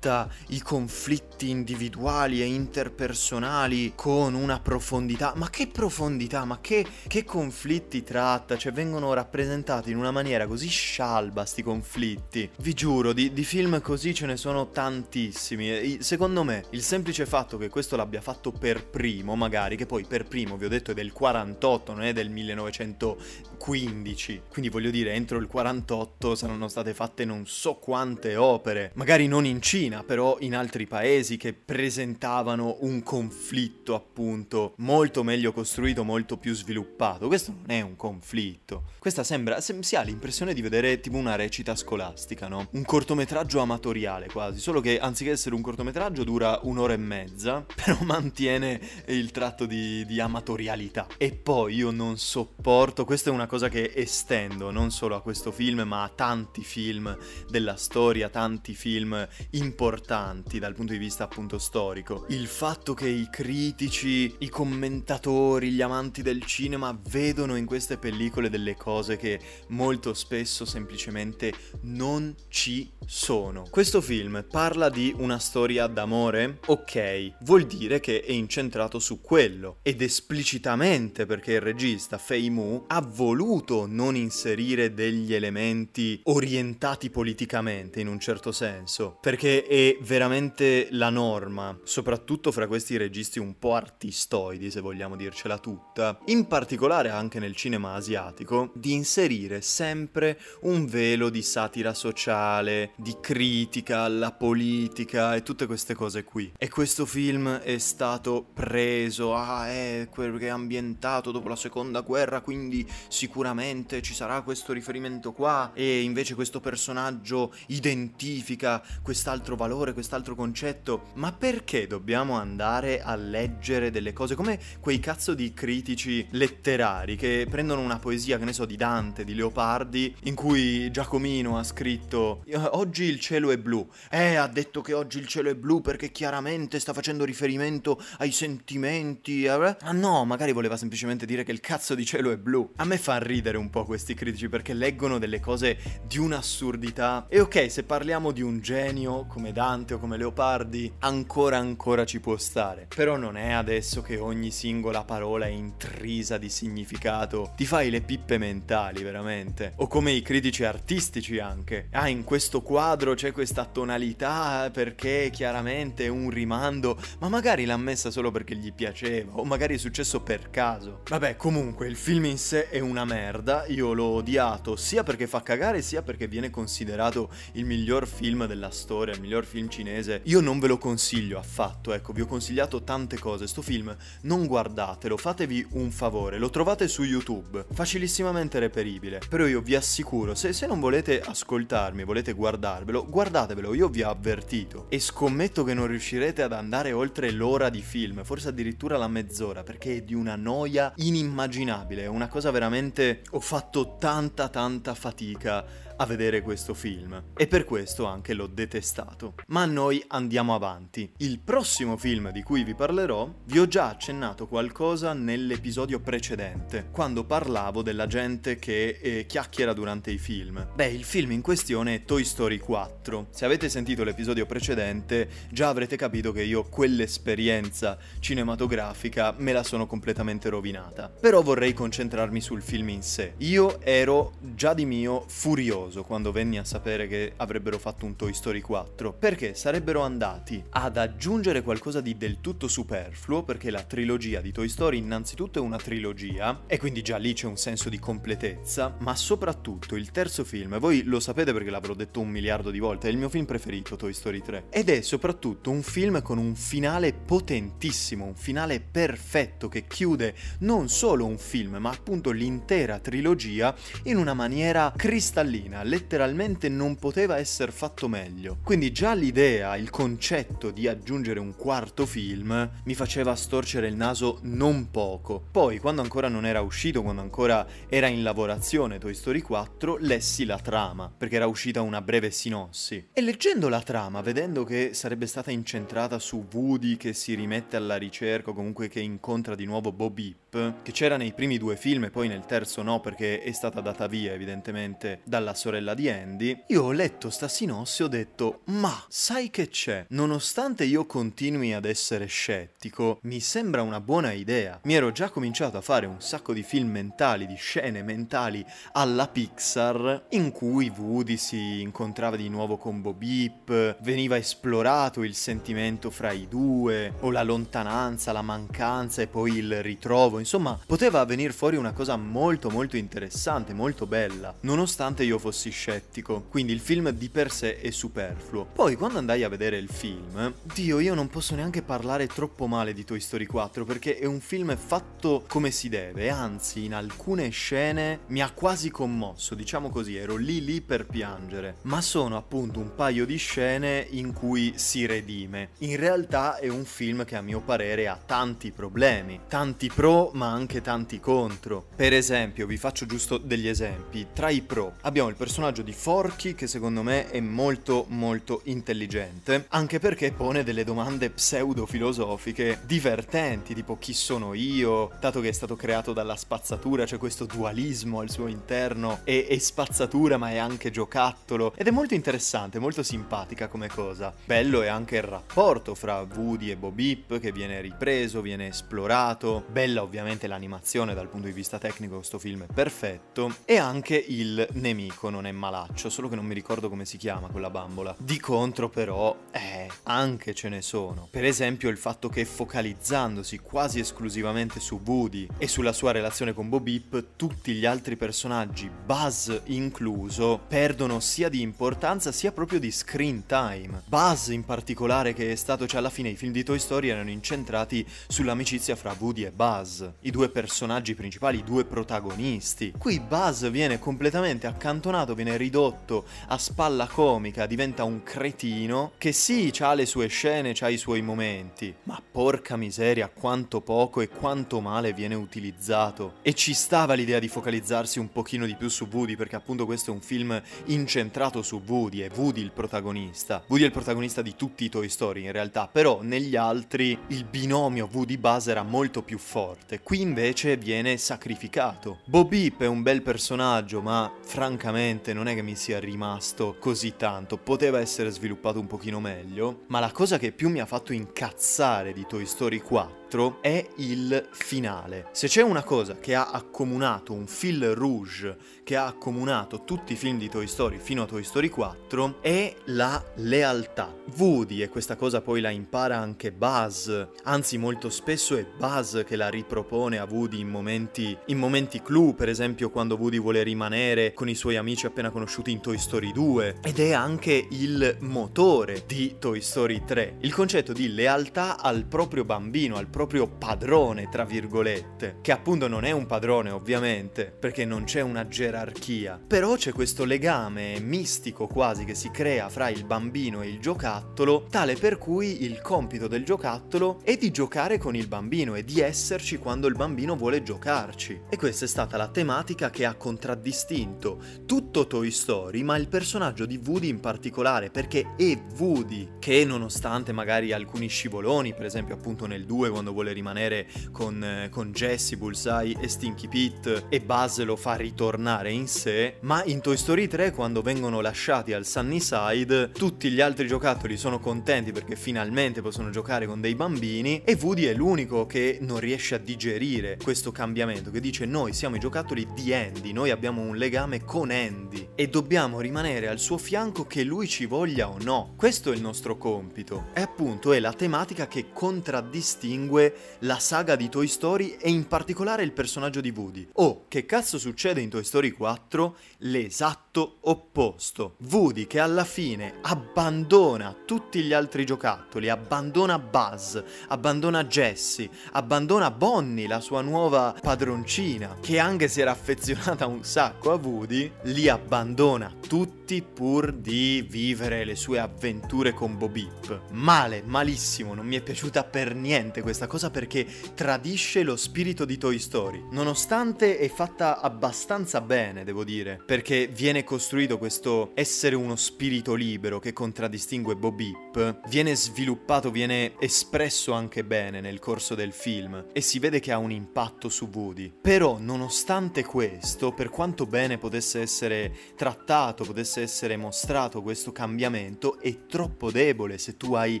i conflitti individuali e interpersonali con una profondità. Ma che profondità, ma che, che conflitti tratta? Cioè vengono rappresentati in una maniera così scialba sti conflitti. Vi giuro, di, di film così ce ne sono tantissimi. Secondo me, il semplice fatto che questo l'abbia fatto per primo, magari, che poi per primo, vi ho detto, è del 48, non è del 1915. Quindi voglio dire, entro il 48 saranno state fatte non so quante opere. Magari non in Cina Cina, però in altri paesi che presentavano un conflitto appunto molto meglio costruito, molto più sviluppato. Questo non è un conflitto. Questa sembra, se, si ha l'impressione di vedere tipo una recita scolastica, no? Un cortometraggio amatoriale quasi, solo che anziché essere un cortometraggio dura un'ora e mezza, però mantiene il tratto di, di amatorialità. E poi io non sopporto, questa è una cosa che estendo non solo a questo film, ma a tanti film della storia, tanti film importanti importanti dal punto di vista appunto storico. Il fatto che i critici, i commentatori, gli amanti del cinema vedono in queste pellicole delle cose che molto spesso semplicemente non ci sono. Questo film parla di una storia d'amore? Ok, vuol dire che è incentrato su quello ed esplicitamente perché il regista Fei Mu ha voluto non inserire degli elementi orientati politicamente in un certo senso, perché è veramente la norma, soprattutto fra questi registi un po' artistoidi, se vogliamo dircela tutta, in particolare anche nel cinema asiatico, di inserire sempre un velo di satira sociale, di critica alla politica e tutte queste cose qui. E questo film è stato preso, ah, è quello che è ambientato dopo la seconda guerra, quindi sicuramente ci sarà questo riferimento qua e invece questo personaggio identifica quest'altro valore, quest'altro concetto, ma perché dobbiamo andare a leggere delle cose come quei cazzo di critici letterari che prendono una poesia, che ne so, di Dante, di Leopardi, in cui Giacomino ha scritto oggi il cielo è blu. Eh, ha detto che oggi il cielo è blu perché chiaramente sta facendo riferimento ai sentimenti. Eh? Ah no, magari voleva semplicemente dire che il cazzo di cielo è blu. A me fa ridere un po' questi critici perché leggono delle cose di un'assurdità. E ok, se parliamo di un genio come Dante o come Leopardi, ancora ancora ci può stare. Però non è adesso che ogni singola parola è intrisa di significato. Ti fai le pippe mentali, veramente. O come i critici artistici anche. Ah, in questo quadro c'è questa tonalità perché chiaramente è un rimando, ma magari l'ha messa solo perché gli piaceva o magari è successo per caso. Vabbè, comunque il film in sé è una merda, io l'ho odiato sia perché fa cagare sia perché viene considerato il miglior film della storia, il miglior film cinese. Io non ve lo consiglio affatto, ecco, vi ho consigliato tante cose, sto film non guardatelo, fatevi un favore, lo trovate su YouTube, facilissimamente reperibile, però io vi assicuro, se, se non volete ascoltarmi, volete guardarvelo, guardatevelo, io vi ho avvertito. E scommetto che non riuscirete ad andare oltre l'ora di film, forse addirittura la mezz'ora, perché è di una noia inimmaginabile, è una cosa veramente... ho fatto tanta tanta fatica a vedere questo film e per questo anche l'ho detestato. Ma noi andiamo avanti. Il prossimo film di cui vi parlerò vi ho già accennato qualcosa nell'episodio precedente, quando parlavo della gente che eh, chiacchiera durante i film. Beh, il film in questione è Toy Story 4. Se avete sentito l'episodio precedente già avrete capito che io quell'esperienza cinematografica me la sono completamente rovinata. Però vorrei concentrarmi sul film in sé. Io ero già di mio furioso furioso quando venni a sapere che avrebbero fatto un Toy Story 4, perché sarebbero andati ad aggiungere qualcosa di del tutto superfluo, perché la trilogia di Toy Story innanzitutto è una trilogia, e quindi già lì c'è un senso di completezza, ma soprattutto il terzo film, voi lo sapete perché l'avrò detto un miliardo di volte, è il mio film preferito, Toy Story 3, ed è soprattutto un film con un finale potentissimo, un finale perfetto che chiude non solo un film, ma appunto l'intera trilogia in una maniera cristallina scena letteralmente non poteva essere fatto meglio. Quindi già l'idea, il concetto di aggiungere un quarto film mi faceva storcere il naso non poco. Poi, quando ancora non era uscito, quando ancora era in lavorazione Toy Story 4, lessi la trama, perché era uscita una breve sinossi. E leggendo la trama, vedendo che sarebbe stata incentrata su Woody che si rimette alla ricerca, o comunque che incontra di nuovo Bob Eep, che c'era nei primi due film e poi nel terzo no, perché è stata data via evidentemente dalla sorella di Andy, io ho letto sta sinossi e ho detto, ma sai che c'è? Nonostante io continui ad essere scettico, mi sembra una buona idea. Mi ero già cominciato a fare un sacco di film mentali, di scene mentali alla Pixar, in cui Woody si incontrava di nuovo con Bob Eep, veniva esplorato il sentimento fra i due, o la lontananza, la mancanza e poi il ritrovo, insomma, poteva venire fuori una cosa molto molto interessante, molto bella, nonostante io fossi fossi scettico, quindi il film di per sé è superfluo. Poi quando andai a vedere il film, Dio, io non posso neanche parlare troppo male di Toy Story 4 perché è un film fatto come si deve, anzi in alcune scene mi ha quasi commosso, diciamo così, ero lì lì per piangere, ma sono appunto un paio di scene in cui si redime. In realtà è un film che a mio parere ha tanti problemi, tanti pro ma anche tanti contro. Per esempio, vi faccio giusto degli esempi, tra i pro abbiamo il personaggio di Forky che secondo me è molto molto intelligente, anche perché pone delle domande pseudo-filosofiche divertenti, tipo chi sono io, dato che è stato creato dalla spazzatura, c'è questo dualismo al suo interno, è, è spazzatura ma è anche giocattolo, ed è molto interessante, molto simpatica come cosa. Bello è anche il rapporto fra Woody e Bob Eep che viene ripreso, viene esplorato, bella ovviamente l'animazione dal punto di vista tecnico, questo film è perfetto, e anche il nemico, non è malaccio, solo che non mi ricordo come si chiama quella bambola. Di contro però, eh, anche ce ne sono. Per esempio il fatto che focalizzandosi quasi esclusivamente su Woody e sulla sua relazione con Bob Eep, tutti gli altri personaggi, Buzz incluso, perdono sia di importanza sia proprio di screen time. Buzz in particolare che è stato, cioè alla fine i film di Toy Story erano incentrati sull'amicizia fra Woody e Buzz, i due personaggi principali, i due protagonisti. Qui Buzz viene completamente accantonato personato viene ridotto a spalla comica, diventa un cretino che sì, ha le sue scene, ha i suoi momenti, ma porca miseria quanto poco e quanto male viene utilizzato. E ci stava l'idea di focalizzarsi un pochino di più su Woody perché appunto questo è un film incentrato su Woody, è Woody il protagonista. Woody è il protagonista di tutti i Toy Story in realtà, però negli altri il binomio Woody-Buzz era molto più forte. Qui invece viene sacrificato. Bob Eep è un bel personaggio, ma francamente onestamente non è che mi sia rimasto così tanto, poteva essere sviluppato un pochino meglio, ma la cosa che più mi ha fatto incazzare di Toy Story 4 4 è il finale. Se c'è una cosa che ha accomunato un fil rouge che ha accomunato tutti i film di Toy Story fino a Toy Story 4 è la lealtà. Woody, e questa cosa poi la impara anche Buzz, anzi molto spesso è Buzz che la ripropone a Woody in momenti, in momenti clou, per esempio quando Woody vuole rimanere con i suoi amici appena conosciuti in Toy Story 2, ed è anche il motore di Toy Story 3. Il concetto di lealtà al proprio bambino, al proprio padrone, tra virgolette, che appunto non è un padrone ovviamente, perché non c'è una gerarchia. Però c'è questo legame mistico quasi che si crea fra il bambino e il giocattolo, tale per cui il compito del giocattolo è di giocare con il bambino e di esserci quando il bambino vuole giocarci. E questa è stata la tematica che ha contraddistinto tutto Toy Story, ma il personaggio di Woody in particolare, perché è Woody che nonostante magari alcuni scivoloni, per esempio appunto nel 2 quando vuole rimanere con, eh, con Jessie, Bullseye e Stinky Pete e Buzz lo fa ritornare in sé, ma in Toy Story 3 quando vengono lasciati al Sunnyside tutti gli altri giocattoli sono contenti perché finalmente possono giocare con dei bambini e Woody è l'unico che non riesce a digerire questo cambiamento, che dice noi siamo i giocattoli di Andy, noi abbiamo un legame con Andy e dobbiamo rimanere al suo fianco che lui ci voglia o no. Questo è il nostro compito e appunto è la tematica che contraddistingue la saga di Toy Story e in particolare il personaggio di Woody. Oh, che cazzo succede in Toy Story 4 l'esatto opposto. Woody che alla fine abbandona tutti gli altri giocattoli, abbandona Buzz, abbandona Jessie, abbandona Bonnie, la sua nuova padroncina, che anche si era affezionata un sacco a Woody, li abbandona tutti pur di vivere le sue avventure con Bo Beep. Male, malissimo, non mi è piaciuta per niente questa cosa perché tradisce lo spirito di Toy Story. Nonostante è fatta abbastanza bene, devo dire, perché viene costruito questo essere uno spirito libero che contraddistingue Bob Beep, viene sviluppato, viene espresso anche bene nel corso del film e si vede che ha un impatto su Woody. Però, nonostante questo, per quanto bene potesse essere trattato, potesse essere mostrato questo cambiamento, è troppo debole se tu hai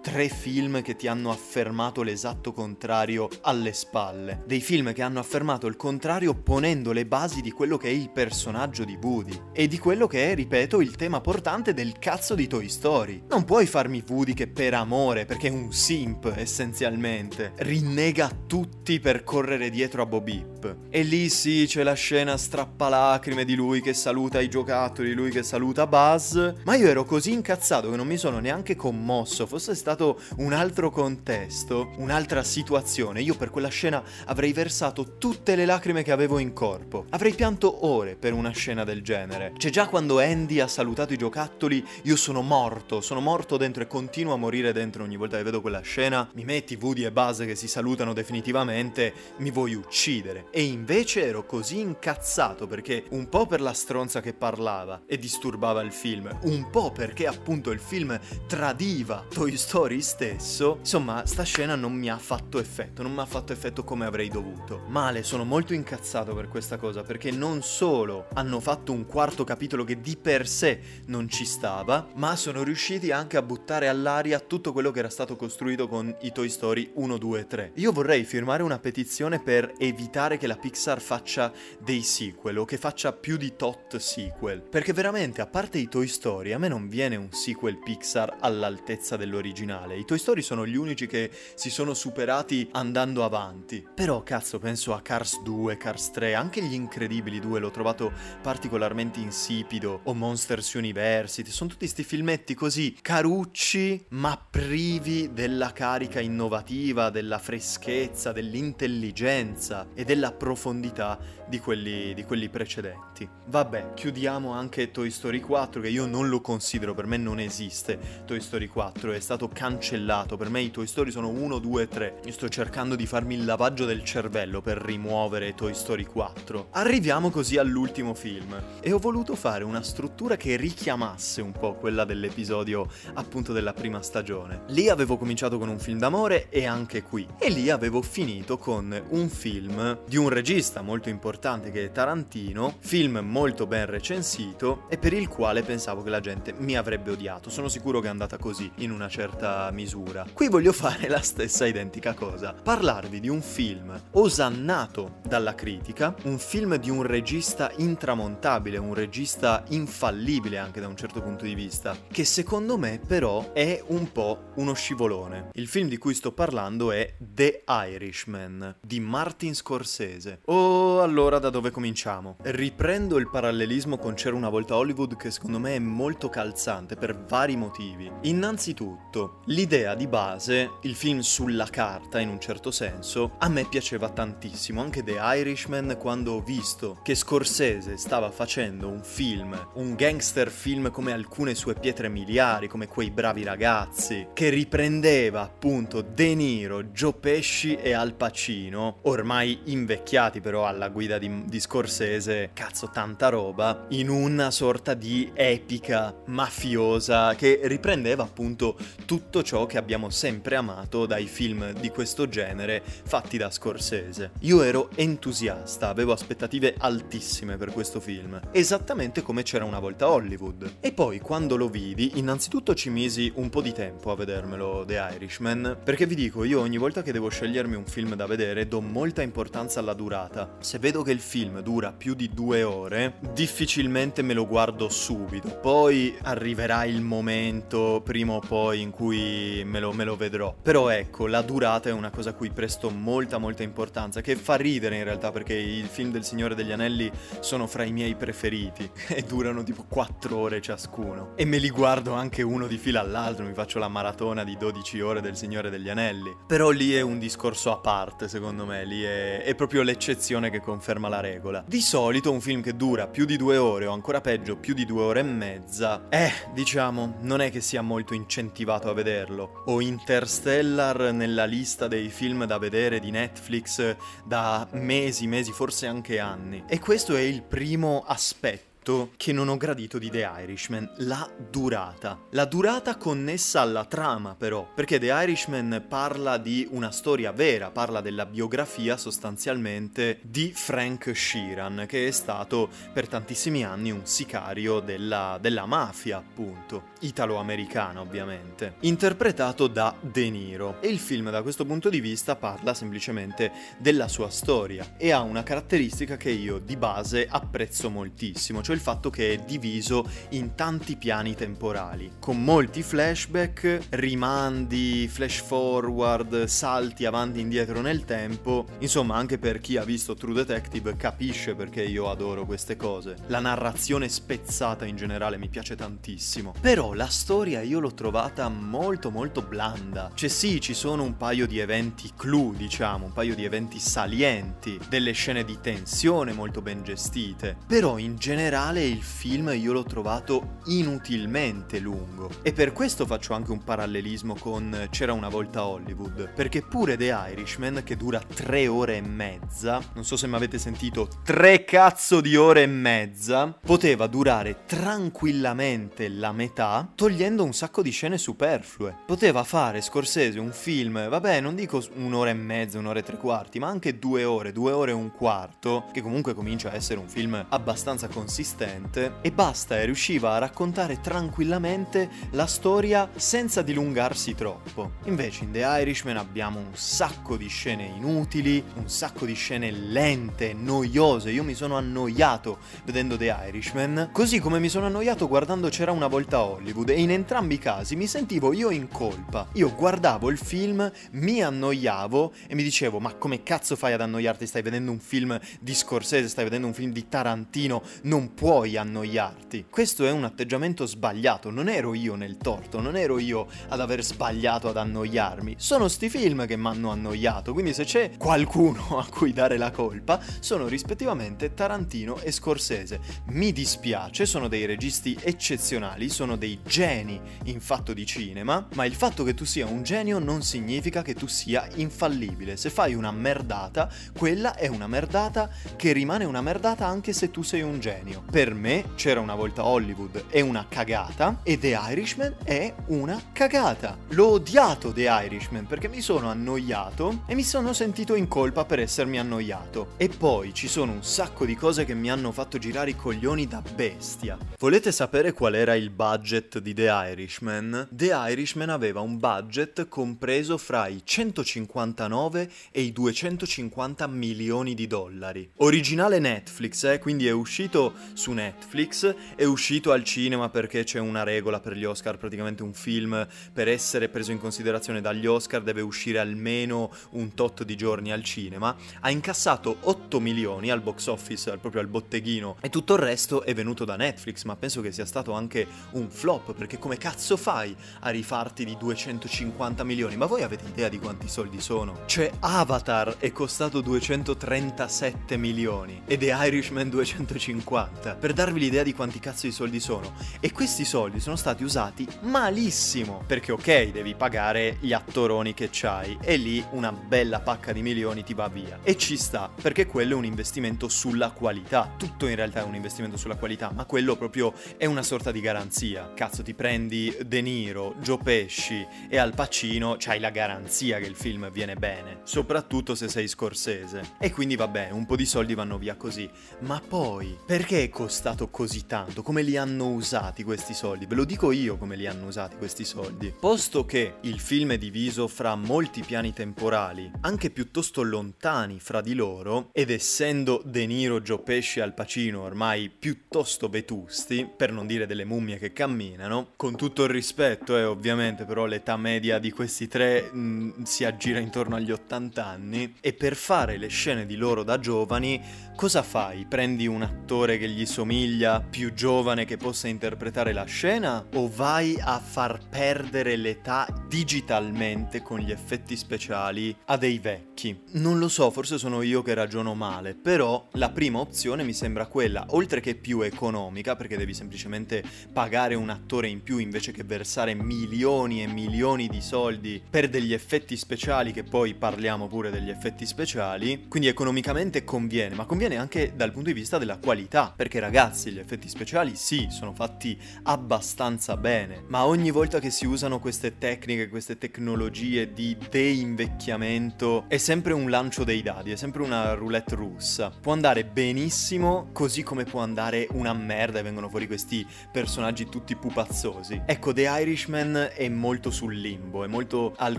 tre film che ti hanno affermato l'esatto contrario alle spalle. Dei film che hanno affermato il contrario ponendo le basi di quello che è il personaggio di Woody e di quello che è, ripeto, il tema portante del cazzo di Toy Story. Non puoi farmi Woody che per amore, perché è un simp essenzialmente, rinnega tutti per correre dietro a Bo Beep. E lì sì c'è la scena strappalacrime di lui che saluta i giocattoli, lui che saluta Buzz, ma io ero così incazzato che non mi sono neanche commosso, fosse stato un altro contesto, un'altra situazione, io per quella scena avrei versato tutte le lacrime che avevo in corpo. Avrei pianto ore per una scena del genere. C'è già quando Andy ha salutato i giocattoli, io sono morto, sono morto dentro e continuo a morire dentro ogni volta che vedo quella scena. Mi metti Woody e Buzz che si salutano definitivamente, mi vuoi uccidere. E invece ero così incazzato perché un po' per la stronza che parlava e disturbava il film, un po' perché appunto il film tradiva Toy Story stesso. Insomma, sta scena non mi ha fatto effetto, non mi ha fatto effetto come avrei dovuto. Male, sono molto incazzato per questa cosa perché non so solo hanno fatto un quarto capitolo che di per sé non ci stava, ma sono riusciti anche a buttare all'aria tutto quello che era stato costruito con i Toy Story 1, 2 e 3. Io vorrei firmare una petizione per evitare che la Pixar faccia dei sequel o che faccia più di tot sequel, perché veramente a parte i Toy Story a me non viene un sequel Pixar all'altezza dell'originale. I Toy Story sono gli unici che si sono superati andando avanti. Però cazzo, penso a Cars 2, Cars 3, anche gli Incredibili 2 lo trovato particolarmente insipido, o Monsters University, sono tutti questi filmetti così carucci, ma privi della carica innovativa, della freschezza, dell'intelligenza e della profondità di quelli, di quelli precedenti. Vabbè, chiudiamo anche Toy Story 4, che io non lo considero, per me non esiste Toy Story 4, è stato cancellato, per me i Toy Story sono 1, 2, 3. Io sto cercando di farmi il lavaggio del cervello per rimuovere Toy Story 4. Arriviamo così all'ultimo film e ho voluto fare una struttura che richiamasse un po' quella dell'episodio appunto della prima stagione. Lì avevo cominciato con un film d'amore e anche qui. E lì avevo finito con un film di un regista molto importante che è Tarantino, film molto ben recensito e per per il quale pensavo che la gente mi avrebbe odiato. Sono sicuro che è andata così, in una certa misura. Qui voglio fare la stessa identica cosa, parlarvi di un film osannato dalla critica, un film di un regista intramontabile, un regista infallibile anche da un certo punto di vista, che secondo me però è un po' uno scivolone. Il film di cui sto parlando è The Irishman di Martin Scorsese. Oh, allora da dove cominciamo? Riprendo il parallelismo con C'era una volta Hollywood che secondo me è molto calzante per vari motivi. Innanzitutto, l'idea di base, il film sulla carta in un certo senso, a me piaceva tantissimo, anche The Irishman quando ho visto che Scorsese stava facendo un film, un gangster film come alcune sue pietre miliari, come quei bravi ragazzi, che riprendeva appunto De Niro, Joe Pesci e Al Pacino, ormai invecchiati però alla guida di, di Scorsese, cazzo tanta roba, in una sorta di epica mafiosa che riprendeva appunto tutto ciò che abbiamo sempre amato dai film di questo genere fatti da Scorsese. Io ero entusiasta, avevo aspettative altissime per questo film, esattamente come c'era una volta Hollywood. E poi quando lo vidi, innanzitutto ci misi un po' di tempo a vedermelo The Irishman, perché vi dico, io ogni volta che devo scegliermi un film da vedere do molta importanza alla durata. Se vedo che il film dura più di due ore, difficilmente me lo guardo subito. Poi arriverà il momento, prima o poi, in cui me lo, me lo vedrò. Però ecco, la durata è una cosa a cui presto molta molta importanza, che fa ridere in realtà perché i film del Signore degli Anelli sono fra i miei preferiti e durano tipo 4 ore ciascuno. E me li guardo anche uno di fila all'altro, mi faccio la maratona di 12 ore del Signore degli Anelli. Però lì è un discorso a parte, secondo me, lì è, è proprio l'eccezione che conferma la regola. Di solito un film che dura più di due ore o ancora peggio più di due ore e mezza, eh, diciamo, non è che sia molto incentivato a vederlo. Ho Interstellar nella lista dei film da vedere di Netflix da mesi, mesi, forse anche anni. E questo è il primo aspetto che non ho gradito di The Irishman, la durata. La durata connessa alla trama però, perché The Irishman parla di una storia vera, parla della biografia sostanzialmente di Frank Sheeran, che è stato per tantissimi anni un sicario della, della mafia, appunto, italo-americana ovviamente, interpretato da De Niro. E il film da questo punto di vista parla semplicemente della sua storia e ha una caratteristica che io di base apprezzo moltissimo, cioè cioè il fatto che è diviso in tanti piani temporali, con molti flashback, rimandi, flash forward, salti avanti e indietro nel tempo. Insomma, anche per chi ha visto True Detective capisce perché io adoro queste cose. La narrazione spezzata in generale mi piace tantissimo. Però la storia io l'ho trovata molto molto blanda. Cioè sì, ci sono un paio di eventi clou, diciamo, un paio di eventi salienti, delle scene di tensione molto ben gestite, però in generale generale il film io l'ho trovato inutilmente lungo. E per questo faccio anche un parallelismo con C'era una volta Hollywood, perché pure The Irishman, che dura tre ore e mezza, non so se mi avete sentito, tre cazzo di ore e mezza, poteva durare tranquillamente la metà, togliendo un sacco di scene superflue. Poteva fare Scorsese un film, vabbè, non dico un'ora e mezza, un'ora e tre quarti, ma anche due ore, due ore e un quarto, che comunque comincia a essere un film abbastanza consistente consistente e basta e riusciva a raccontare tranquillamente la storia senza dilungarsi troppo. Invece in The Irishman abbiamo un sacco di scene inutili, un sacco di scene lente, noiose. Io mi sono annoiato vedendo The Irishman, così come mi sono annoiato guardando C'era una volta Hollywood e in entrambi i casi mi sentivo io in colpa. Io guardavo il film, mi annoiavo e mi dicevo "Ma come cazzo fai ad annoiarti? Stai vedendo un film di Scorsese, stai vedendo un film di Tarantino, non puoi annoiarti. Questo è un atteggiamento sbagliato, non ero io nel torto, non ero io ad aver sbagliato ad annoiarmi. Sono sti film che mi hanno annoiato, quindi se c'è qualcuno a cui dare la colpa, sono rispettivamente Tarantino e Scorsese. Mi dispiace, sono dei registi eccezionali, sono dei geni in fatto di cinema, ma il fatto che tu sia un genio non significa che tu sia infallibile. Se fai una merdata, quella è una merdata che rimane una merdata anche se tu sei un genio. Per me c'era una volta Hollywood è una cagata e The Irishman è una cagata. L'ho odiato The Irishman perché mi sono annoiato e mi sono sentito in colpa per essermi annoiato. E poi ci sono un sacco di cose che mi hanno fatto girare i coglioni da bestia. Volete sapere qual era il budget di The Irishman? The Irishman aveva un budget compreso fra i 159 e i 250 milioni di dollari. Originale Netflix, eh, quindi è uscito su Netflix, è uscito al cinema perché c'è una regola per gli Oscar, praticamente un film per essere preso in considerazione dagli Oscar deve uscire almeno un tot di giorni al cinema. Ha incassato 8 milioni al box office, proprio al botteghino, e tutto il resto è venuto da Netflix, ma penso che sia stato anche un flop, perché come cazzo fai a rifarti di 250 milioni? Ma voi avete idea di quanti soldi sono? Cioè Avatar è costato 237 milioni e The Irishman 250, per darvi l'idea di quanti cazzo di soldi sono. E questi soldi sono stati usati malissimo, perché ok, devi pagare gli attoroni che c'hai e lì una bella pacca di milioni ti va via. E ci sta, perché quello è un investimento sulla qualità. Tutto in realtà è un investimento sulla qualità, ma quello proprio è una sorta di garanzia. Cazzo, ti prendi De Niro, Joe Pesci e Al Pacino, c'hai la garanzia che il film viene bene, soprattutto se sei scorsese. E quindi vabbè, un po' di soldi vanno via così. Ma poi, perché è costato così tanto? Come li hanno usati questi soldi? Ve lo dico io come li hanno usati questi soldi. Posto che il film è diviso fra molti piani temporali, anche piuttosto lontani fra di loro, ed essendo De Niro, Joe Pesci e Al Pacino ormai piuttosto vetusti, per non dire delle mummie che camminano, con tutto il rispetto, eh, ovviamente, però l'età media di questi tre mh, mm, si aggira intorno agli 80 anni, e per fare le scene di loro da giovani, cosa fai? Prendi un attore che gli somiglia, più giovane che possa interpretare la scena, o vai a far perdere l'età digitalmente con gli effetti speciali a dei vecchi? Non lo so, forse sono io che ragiono male, però la prima opzione mi sembra quella, oltre che più economica, perché devi semplicemente pagare un attore in più invece che versare milioni e milioni di soldi per degli effetti speciali, che poi parliamo pure degli effetti speciali, quindi economicamente conviene, ma conviene anche dal punto di vista della qualità, perché ragazzi gli effetti speciali sì, sono fatti abbastanza bene, ma ogni volta che si usano queste tecniche, queste tecnologie di deinvecchiamento, è sempre un lancio dei dadi, è sempre una roulette russa. Può andare benissimo, così come può andare una merda e vengono fuori questi personaggi tutti pupazzosi. Ecco, The Irishman è molto sul limbo, è molto al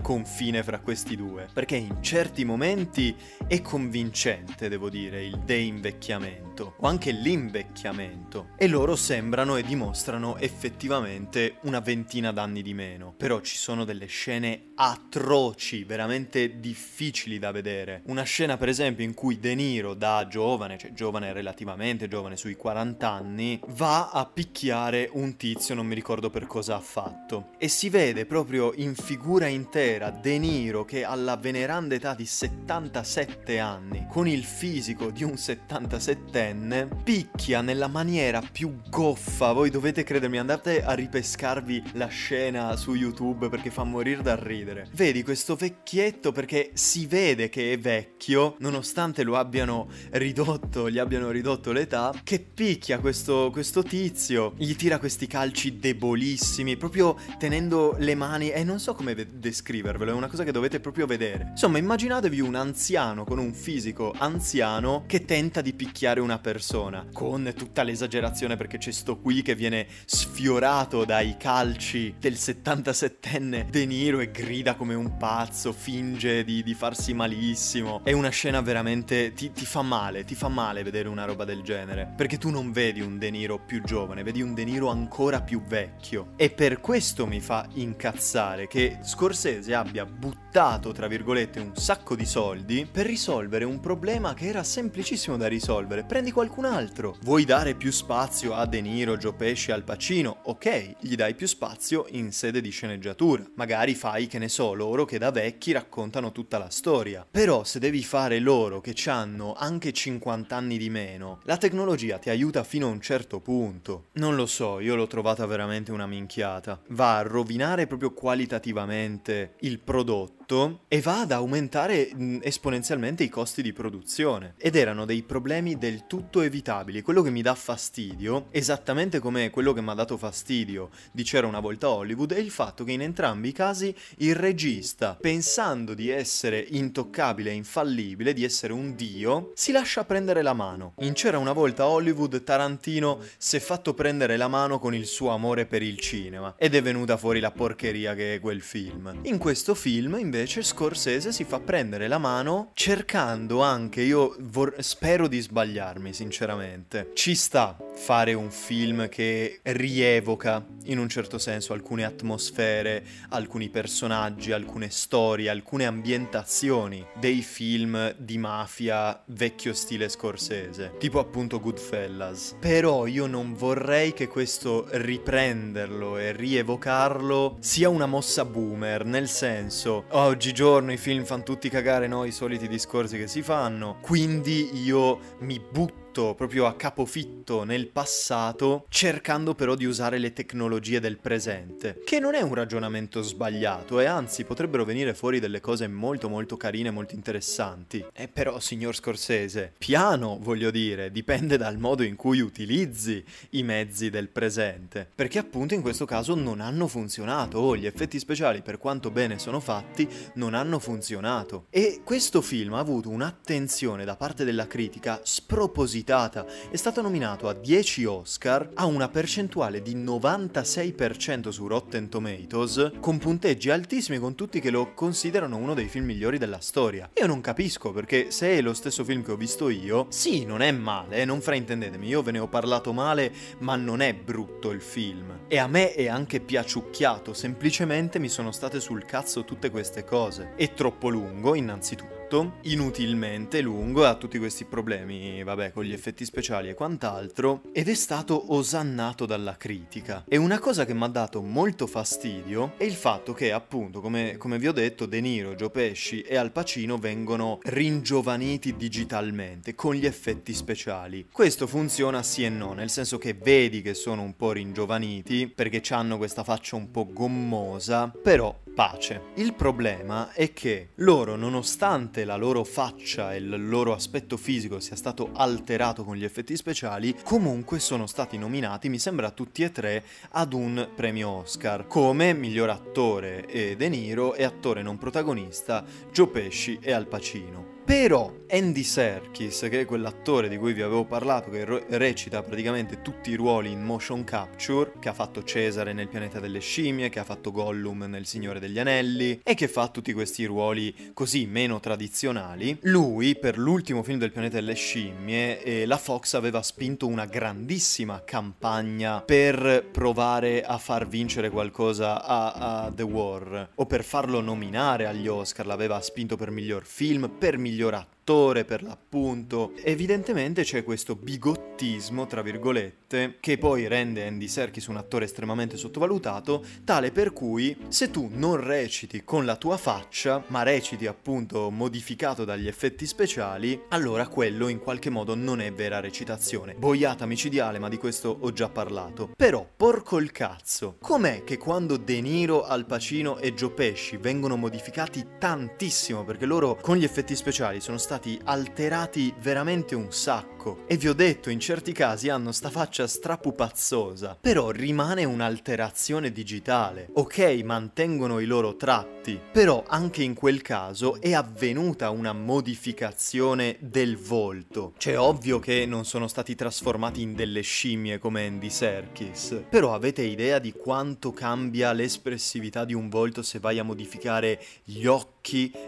confine fra questi due, perché in certi momenti è convincente, devo dire, il deinvecchiamento o anche l'invecchiamento e loro sembrano e dimostrano effettivamente una ventina d'anni di meno. Però ci sono delle scene atroci, veramente difficili da vedere. Una scena per esempio in cui De Niro da giovane, cioè giovane relativamente giovane, sui 40 anni, va a picchiare un tizio, non mi ricordo per cosa ha fatto. E si vede proprio in figura intera De Niro che alla veneranda età di 77 anni, con il fisico di un 77enne, picchia nella maniera più goffa. Voi dovete credermi, andate a ripescarvi la scena su YouTube perché fa morire da ridere. Vedi questo vecchietto perché si vede che è vecchio, nonostante lo abbiano ridotto, gli abbiano ridotto l'età, che picchia questo, questo tizio, gli tira questi calci debolissimi, proprio tenendo le mani, e non so come ve- descrivervelo, è una cosa che dovete proprio vedere. Insomma, immaginatevi un anziano con un fisico anziano che tenta di picchiare una persona, con tutta l'esagerazione perché c'è sto qui che viene sfiorato dai calci del 77enne De Niro e grida come un pazzo, finge di, di farsi malissimo. È una scena veramente... Ti, ti fa male, ti fa male vedere una roba del genere, perché tu non vedi un De Niro più giovane, vedi un De Niro ancora più vecchio. E per questo mi fa incazzare che Scorsese abbia buttato, tra virgolette, un sacco di soldi per risolvere un problema che era semplicissimo da risolvere. Prendi qualcun altro. Vuoi dare più spazio a De Niro, Joe Pesci, Al Pacino? Ok, gli dai più spazio in sede di sceneggiatura. Magari fai, che ne so, loro che da vecchi raccontano tutta la storia. Però se devi fare loro che hanno anche 50 anni di meno, la tecnologia ti aiuta fino a un certo punto. Non lo so, io l'ho trovata veramente una minchiata. Va a rovinare proprio qualitativamente il prodotto tutto e va ad aumentare esponenzialmente i costi di produzione. Ed erano dei problemi del tutto evitabili. Quello che mi dà fastidio, esattamente come quello che mi ha dato fastidio di C'era una volta Hollywood, è il fatto che in entrambi i casi il regista, pensando di essere intoccabile e infallibile, di essere un dio, si lascia prendere la mano. In C'era una volta Hollywood, Tarantino si è fatto prendere la mano con il suo amore per il cinema ed è venuta fuori la porcheria che è quel film. In questo film, invece, Scorsese si fa prendere la mano cercando anche, io vor- spero di sbagliarmi sinceramente, ci sta fare un film che rievoca in un certo senso alcune atmosfere, alcuni personaggi, alcune storie, alcune ambientazioni dei film di mafia vecchio stile scorsese, tipo appunto Goodfellas. Però io non vorrei che questo riprenderlo e rievocarlo sia una mossa boomer, nel senso, oggigiorno i film fanno tutti cagare no, i soliti discorsi che si fanno, quindi io mi butto proprio a capofitto nel passato, cercando però di usare le tecnologie del presente, che non è un ragionamento sbagliato e anzi potrebbero venire fuori delle cose molto molto carine, molto interessanti. E però, signor Scorsese, piano, voglio dire, dipende dal modo in cui utilizzi i mezzi del presente, perché appunto in questo caso non hanno funzionato, o gli effetti speciali per quanto bene sono fatti non hanno funzionato. E questo film ha avuto un'attenzione da parte della critica spropositata inusitata. È stato nominato a 10 Oscar, ha una percentuale di 96% su Rotten Tomatoes, con punteggi altissimi con tutti che lo considerano uno dei film migliori della storia. Io non capisco perché se è lo stesso film che ho visto io, sì, non è male, non fraintendetemi, io ve ne ho parlato male, ma non è brutto il film. E a me è anche piaciucchiato, semplicemente mi sono state sul cazzo tutte queste cose. È troppo lungo, innanzitutto inutilmente lungo ha tutti questi problemi, vabbè, con gli effetti speciali e quant'altro, ed è stato osannato dalla critica. E una cosa che mi ha dato molto fastidio è il fatto che, appunto, come, come vi ho detto, De Niro, Joe Pesci e Al Pacino vengono ringiovaniti digitalmente con gli effetti speciali. Questo funziona sì e no, nel senso che vedi che sono un po' ringiovaniti perché hanno questa faccia un po' gommosa, però pace. Il problema è che loro, nonostante la loro faccia e il loro aspetto fisico sia stato alterato con gli effetti speciali, comunque sono stati nominati, mi sembra tutti e tre, ad un premio Oscar, come miglior attore e De Niro e attore non protagonista Joe Pesci e Al Pacino. Però Andy Serkis, che è quell'attore di cui vi avevo parlato, che recita praticamente tutti i ruoli in motion capture, che ha fatto Cesare nel Pianeta delle Scimmie, che ha fatto Gollum nel Signore degli Anelli e che fa tutti questi ruoli così meno tradizionali, lui per l'ultimo film del Pianeta delle Scimmie eh, la Fox aveva spinto una grandissima campagna per provare a far vincere qualcosa a, a The War o per farlo nominare agli Oscar, l'aveva spinto per miglior film, per miglior miglior attore per l'appunto. Evidentemente c'è questo bigottismo, tra virgolette, che poi rende Andy Serkis un attore estremamente sottovalutato, tale per cui se tu non reciti con la tua faccia, ma reciti appunto modificato dagli effetti speciali, allora quello in qualche modo non è vera recitazione. Boiata micidiale, ma di questo ho già parlato. Però, porco il cazzo, com'è che quando De Niro, Al Pacino e Joe Pesci vengono modificati tantissimo, perché loro con gli effetti speciali sono stati alterati veramente un sacco. E vi ho detto, in certi casi hanno sta faccia strapupazzosa. Però rimane un'alterazione digitale. Ok, mantengono i loro tratti. Però anche in quel caso è avvenuta una modificazione del volto. Cioè, ovvio che non sono stati trasformati in delle scimmie come Andy Serkis. Però avete idea di quanto cambia l'espressività di un volto se vai a modificare gli occhi,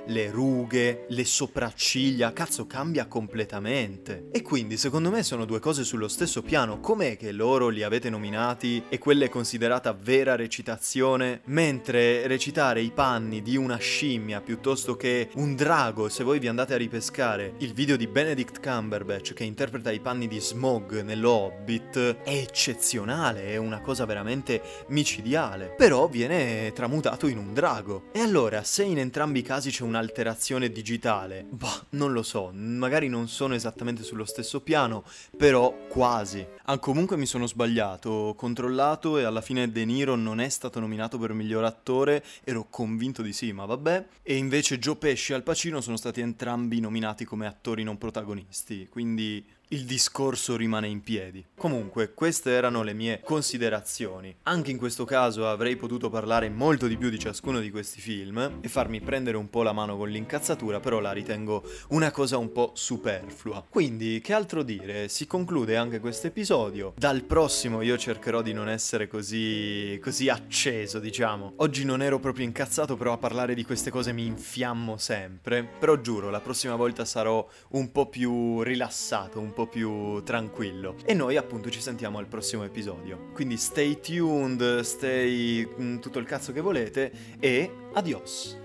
le rughe, le sopracciglia? sopracciglia, cazzo cambia completamente. E quindi secondo me sono due cose sullo stesso piano. Com'è che loro li avete nominati e quella è considerata vera recitazione, mentre recitare i panni di una scimmia piuttosto che un drago, se voi vi andate a ripescare il video di Benedict Cumberbatch che interpreta i panni di Smog nello Hobbit, è eccezionale, è una cosa veramente micidiale. Però viene tramutato in un drago. E allora, se in entrambi i casi c'è un'alterazione digitale, Bah, non lo so, magari non sono esattamente sullo stesso piano, però quasi. Ah, comunque mi sono sbagliato, ho controllato e alla fine De Niro non è stato nominato per miglior attore, ero convinto di sì, ma vabbè. E invece Joe Pesci e Al Pacino sono stati entrambi nominati come attori non protagonisti, quindi il discorso rimane in piedi. Comunque, queste erano le mie considerazioni. Anche in questo caso avrei potuto parlare molto di più di ciascuno di questi film e farmi prendere un po' la mano con l'incazzatura, però la ritengo una cosa un po' superflua. Quindi, che altro dire? Si conclude anche questo episodio. Dal prossimo io cercherò di non essere così così acceso, diciamo. Oggi non ero proprio incazzato, però a parlare di queste cose mi infiammo sempre. Però giuro, la prossima volta sarò un po' più rilassato, un più tranquillo. E noi appunto ci sentiamo al prossimo episodio. Quindi stay tuned, stay mm, tutto il cazzo che volete e adios.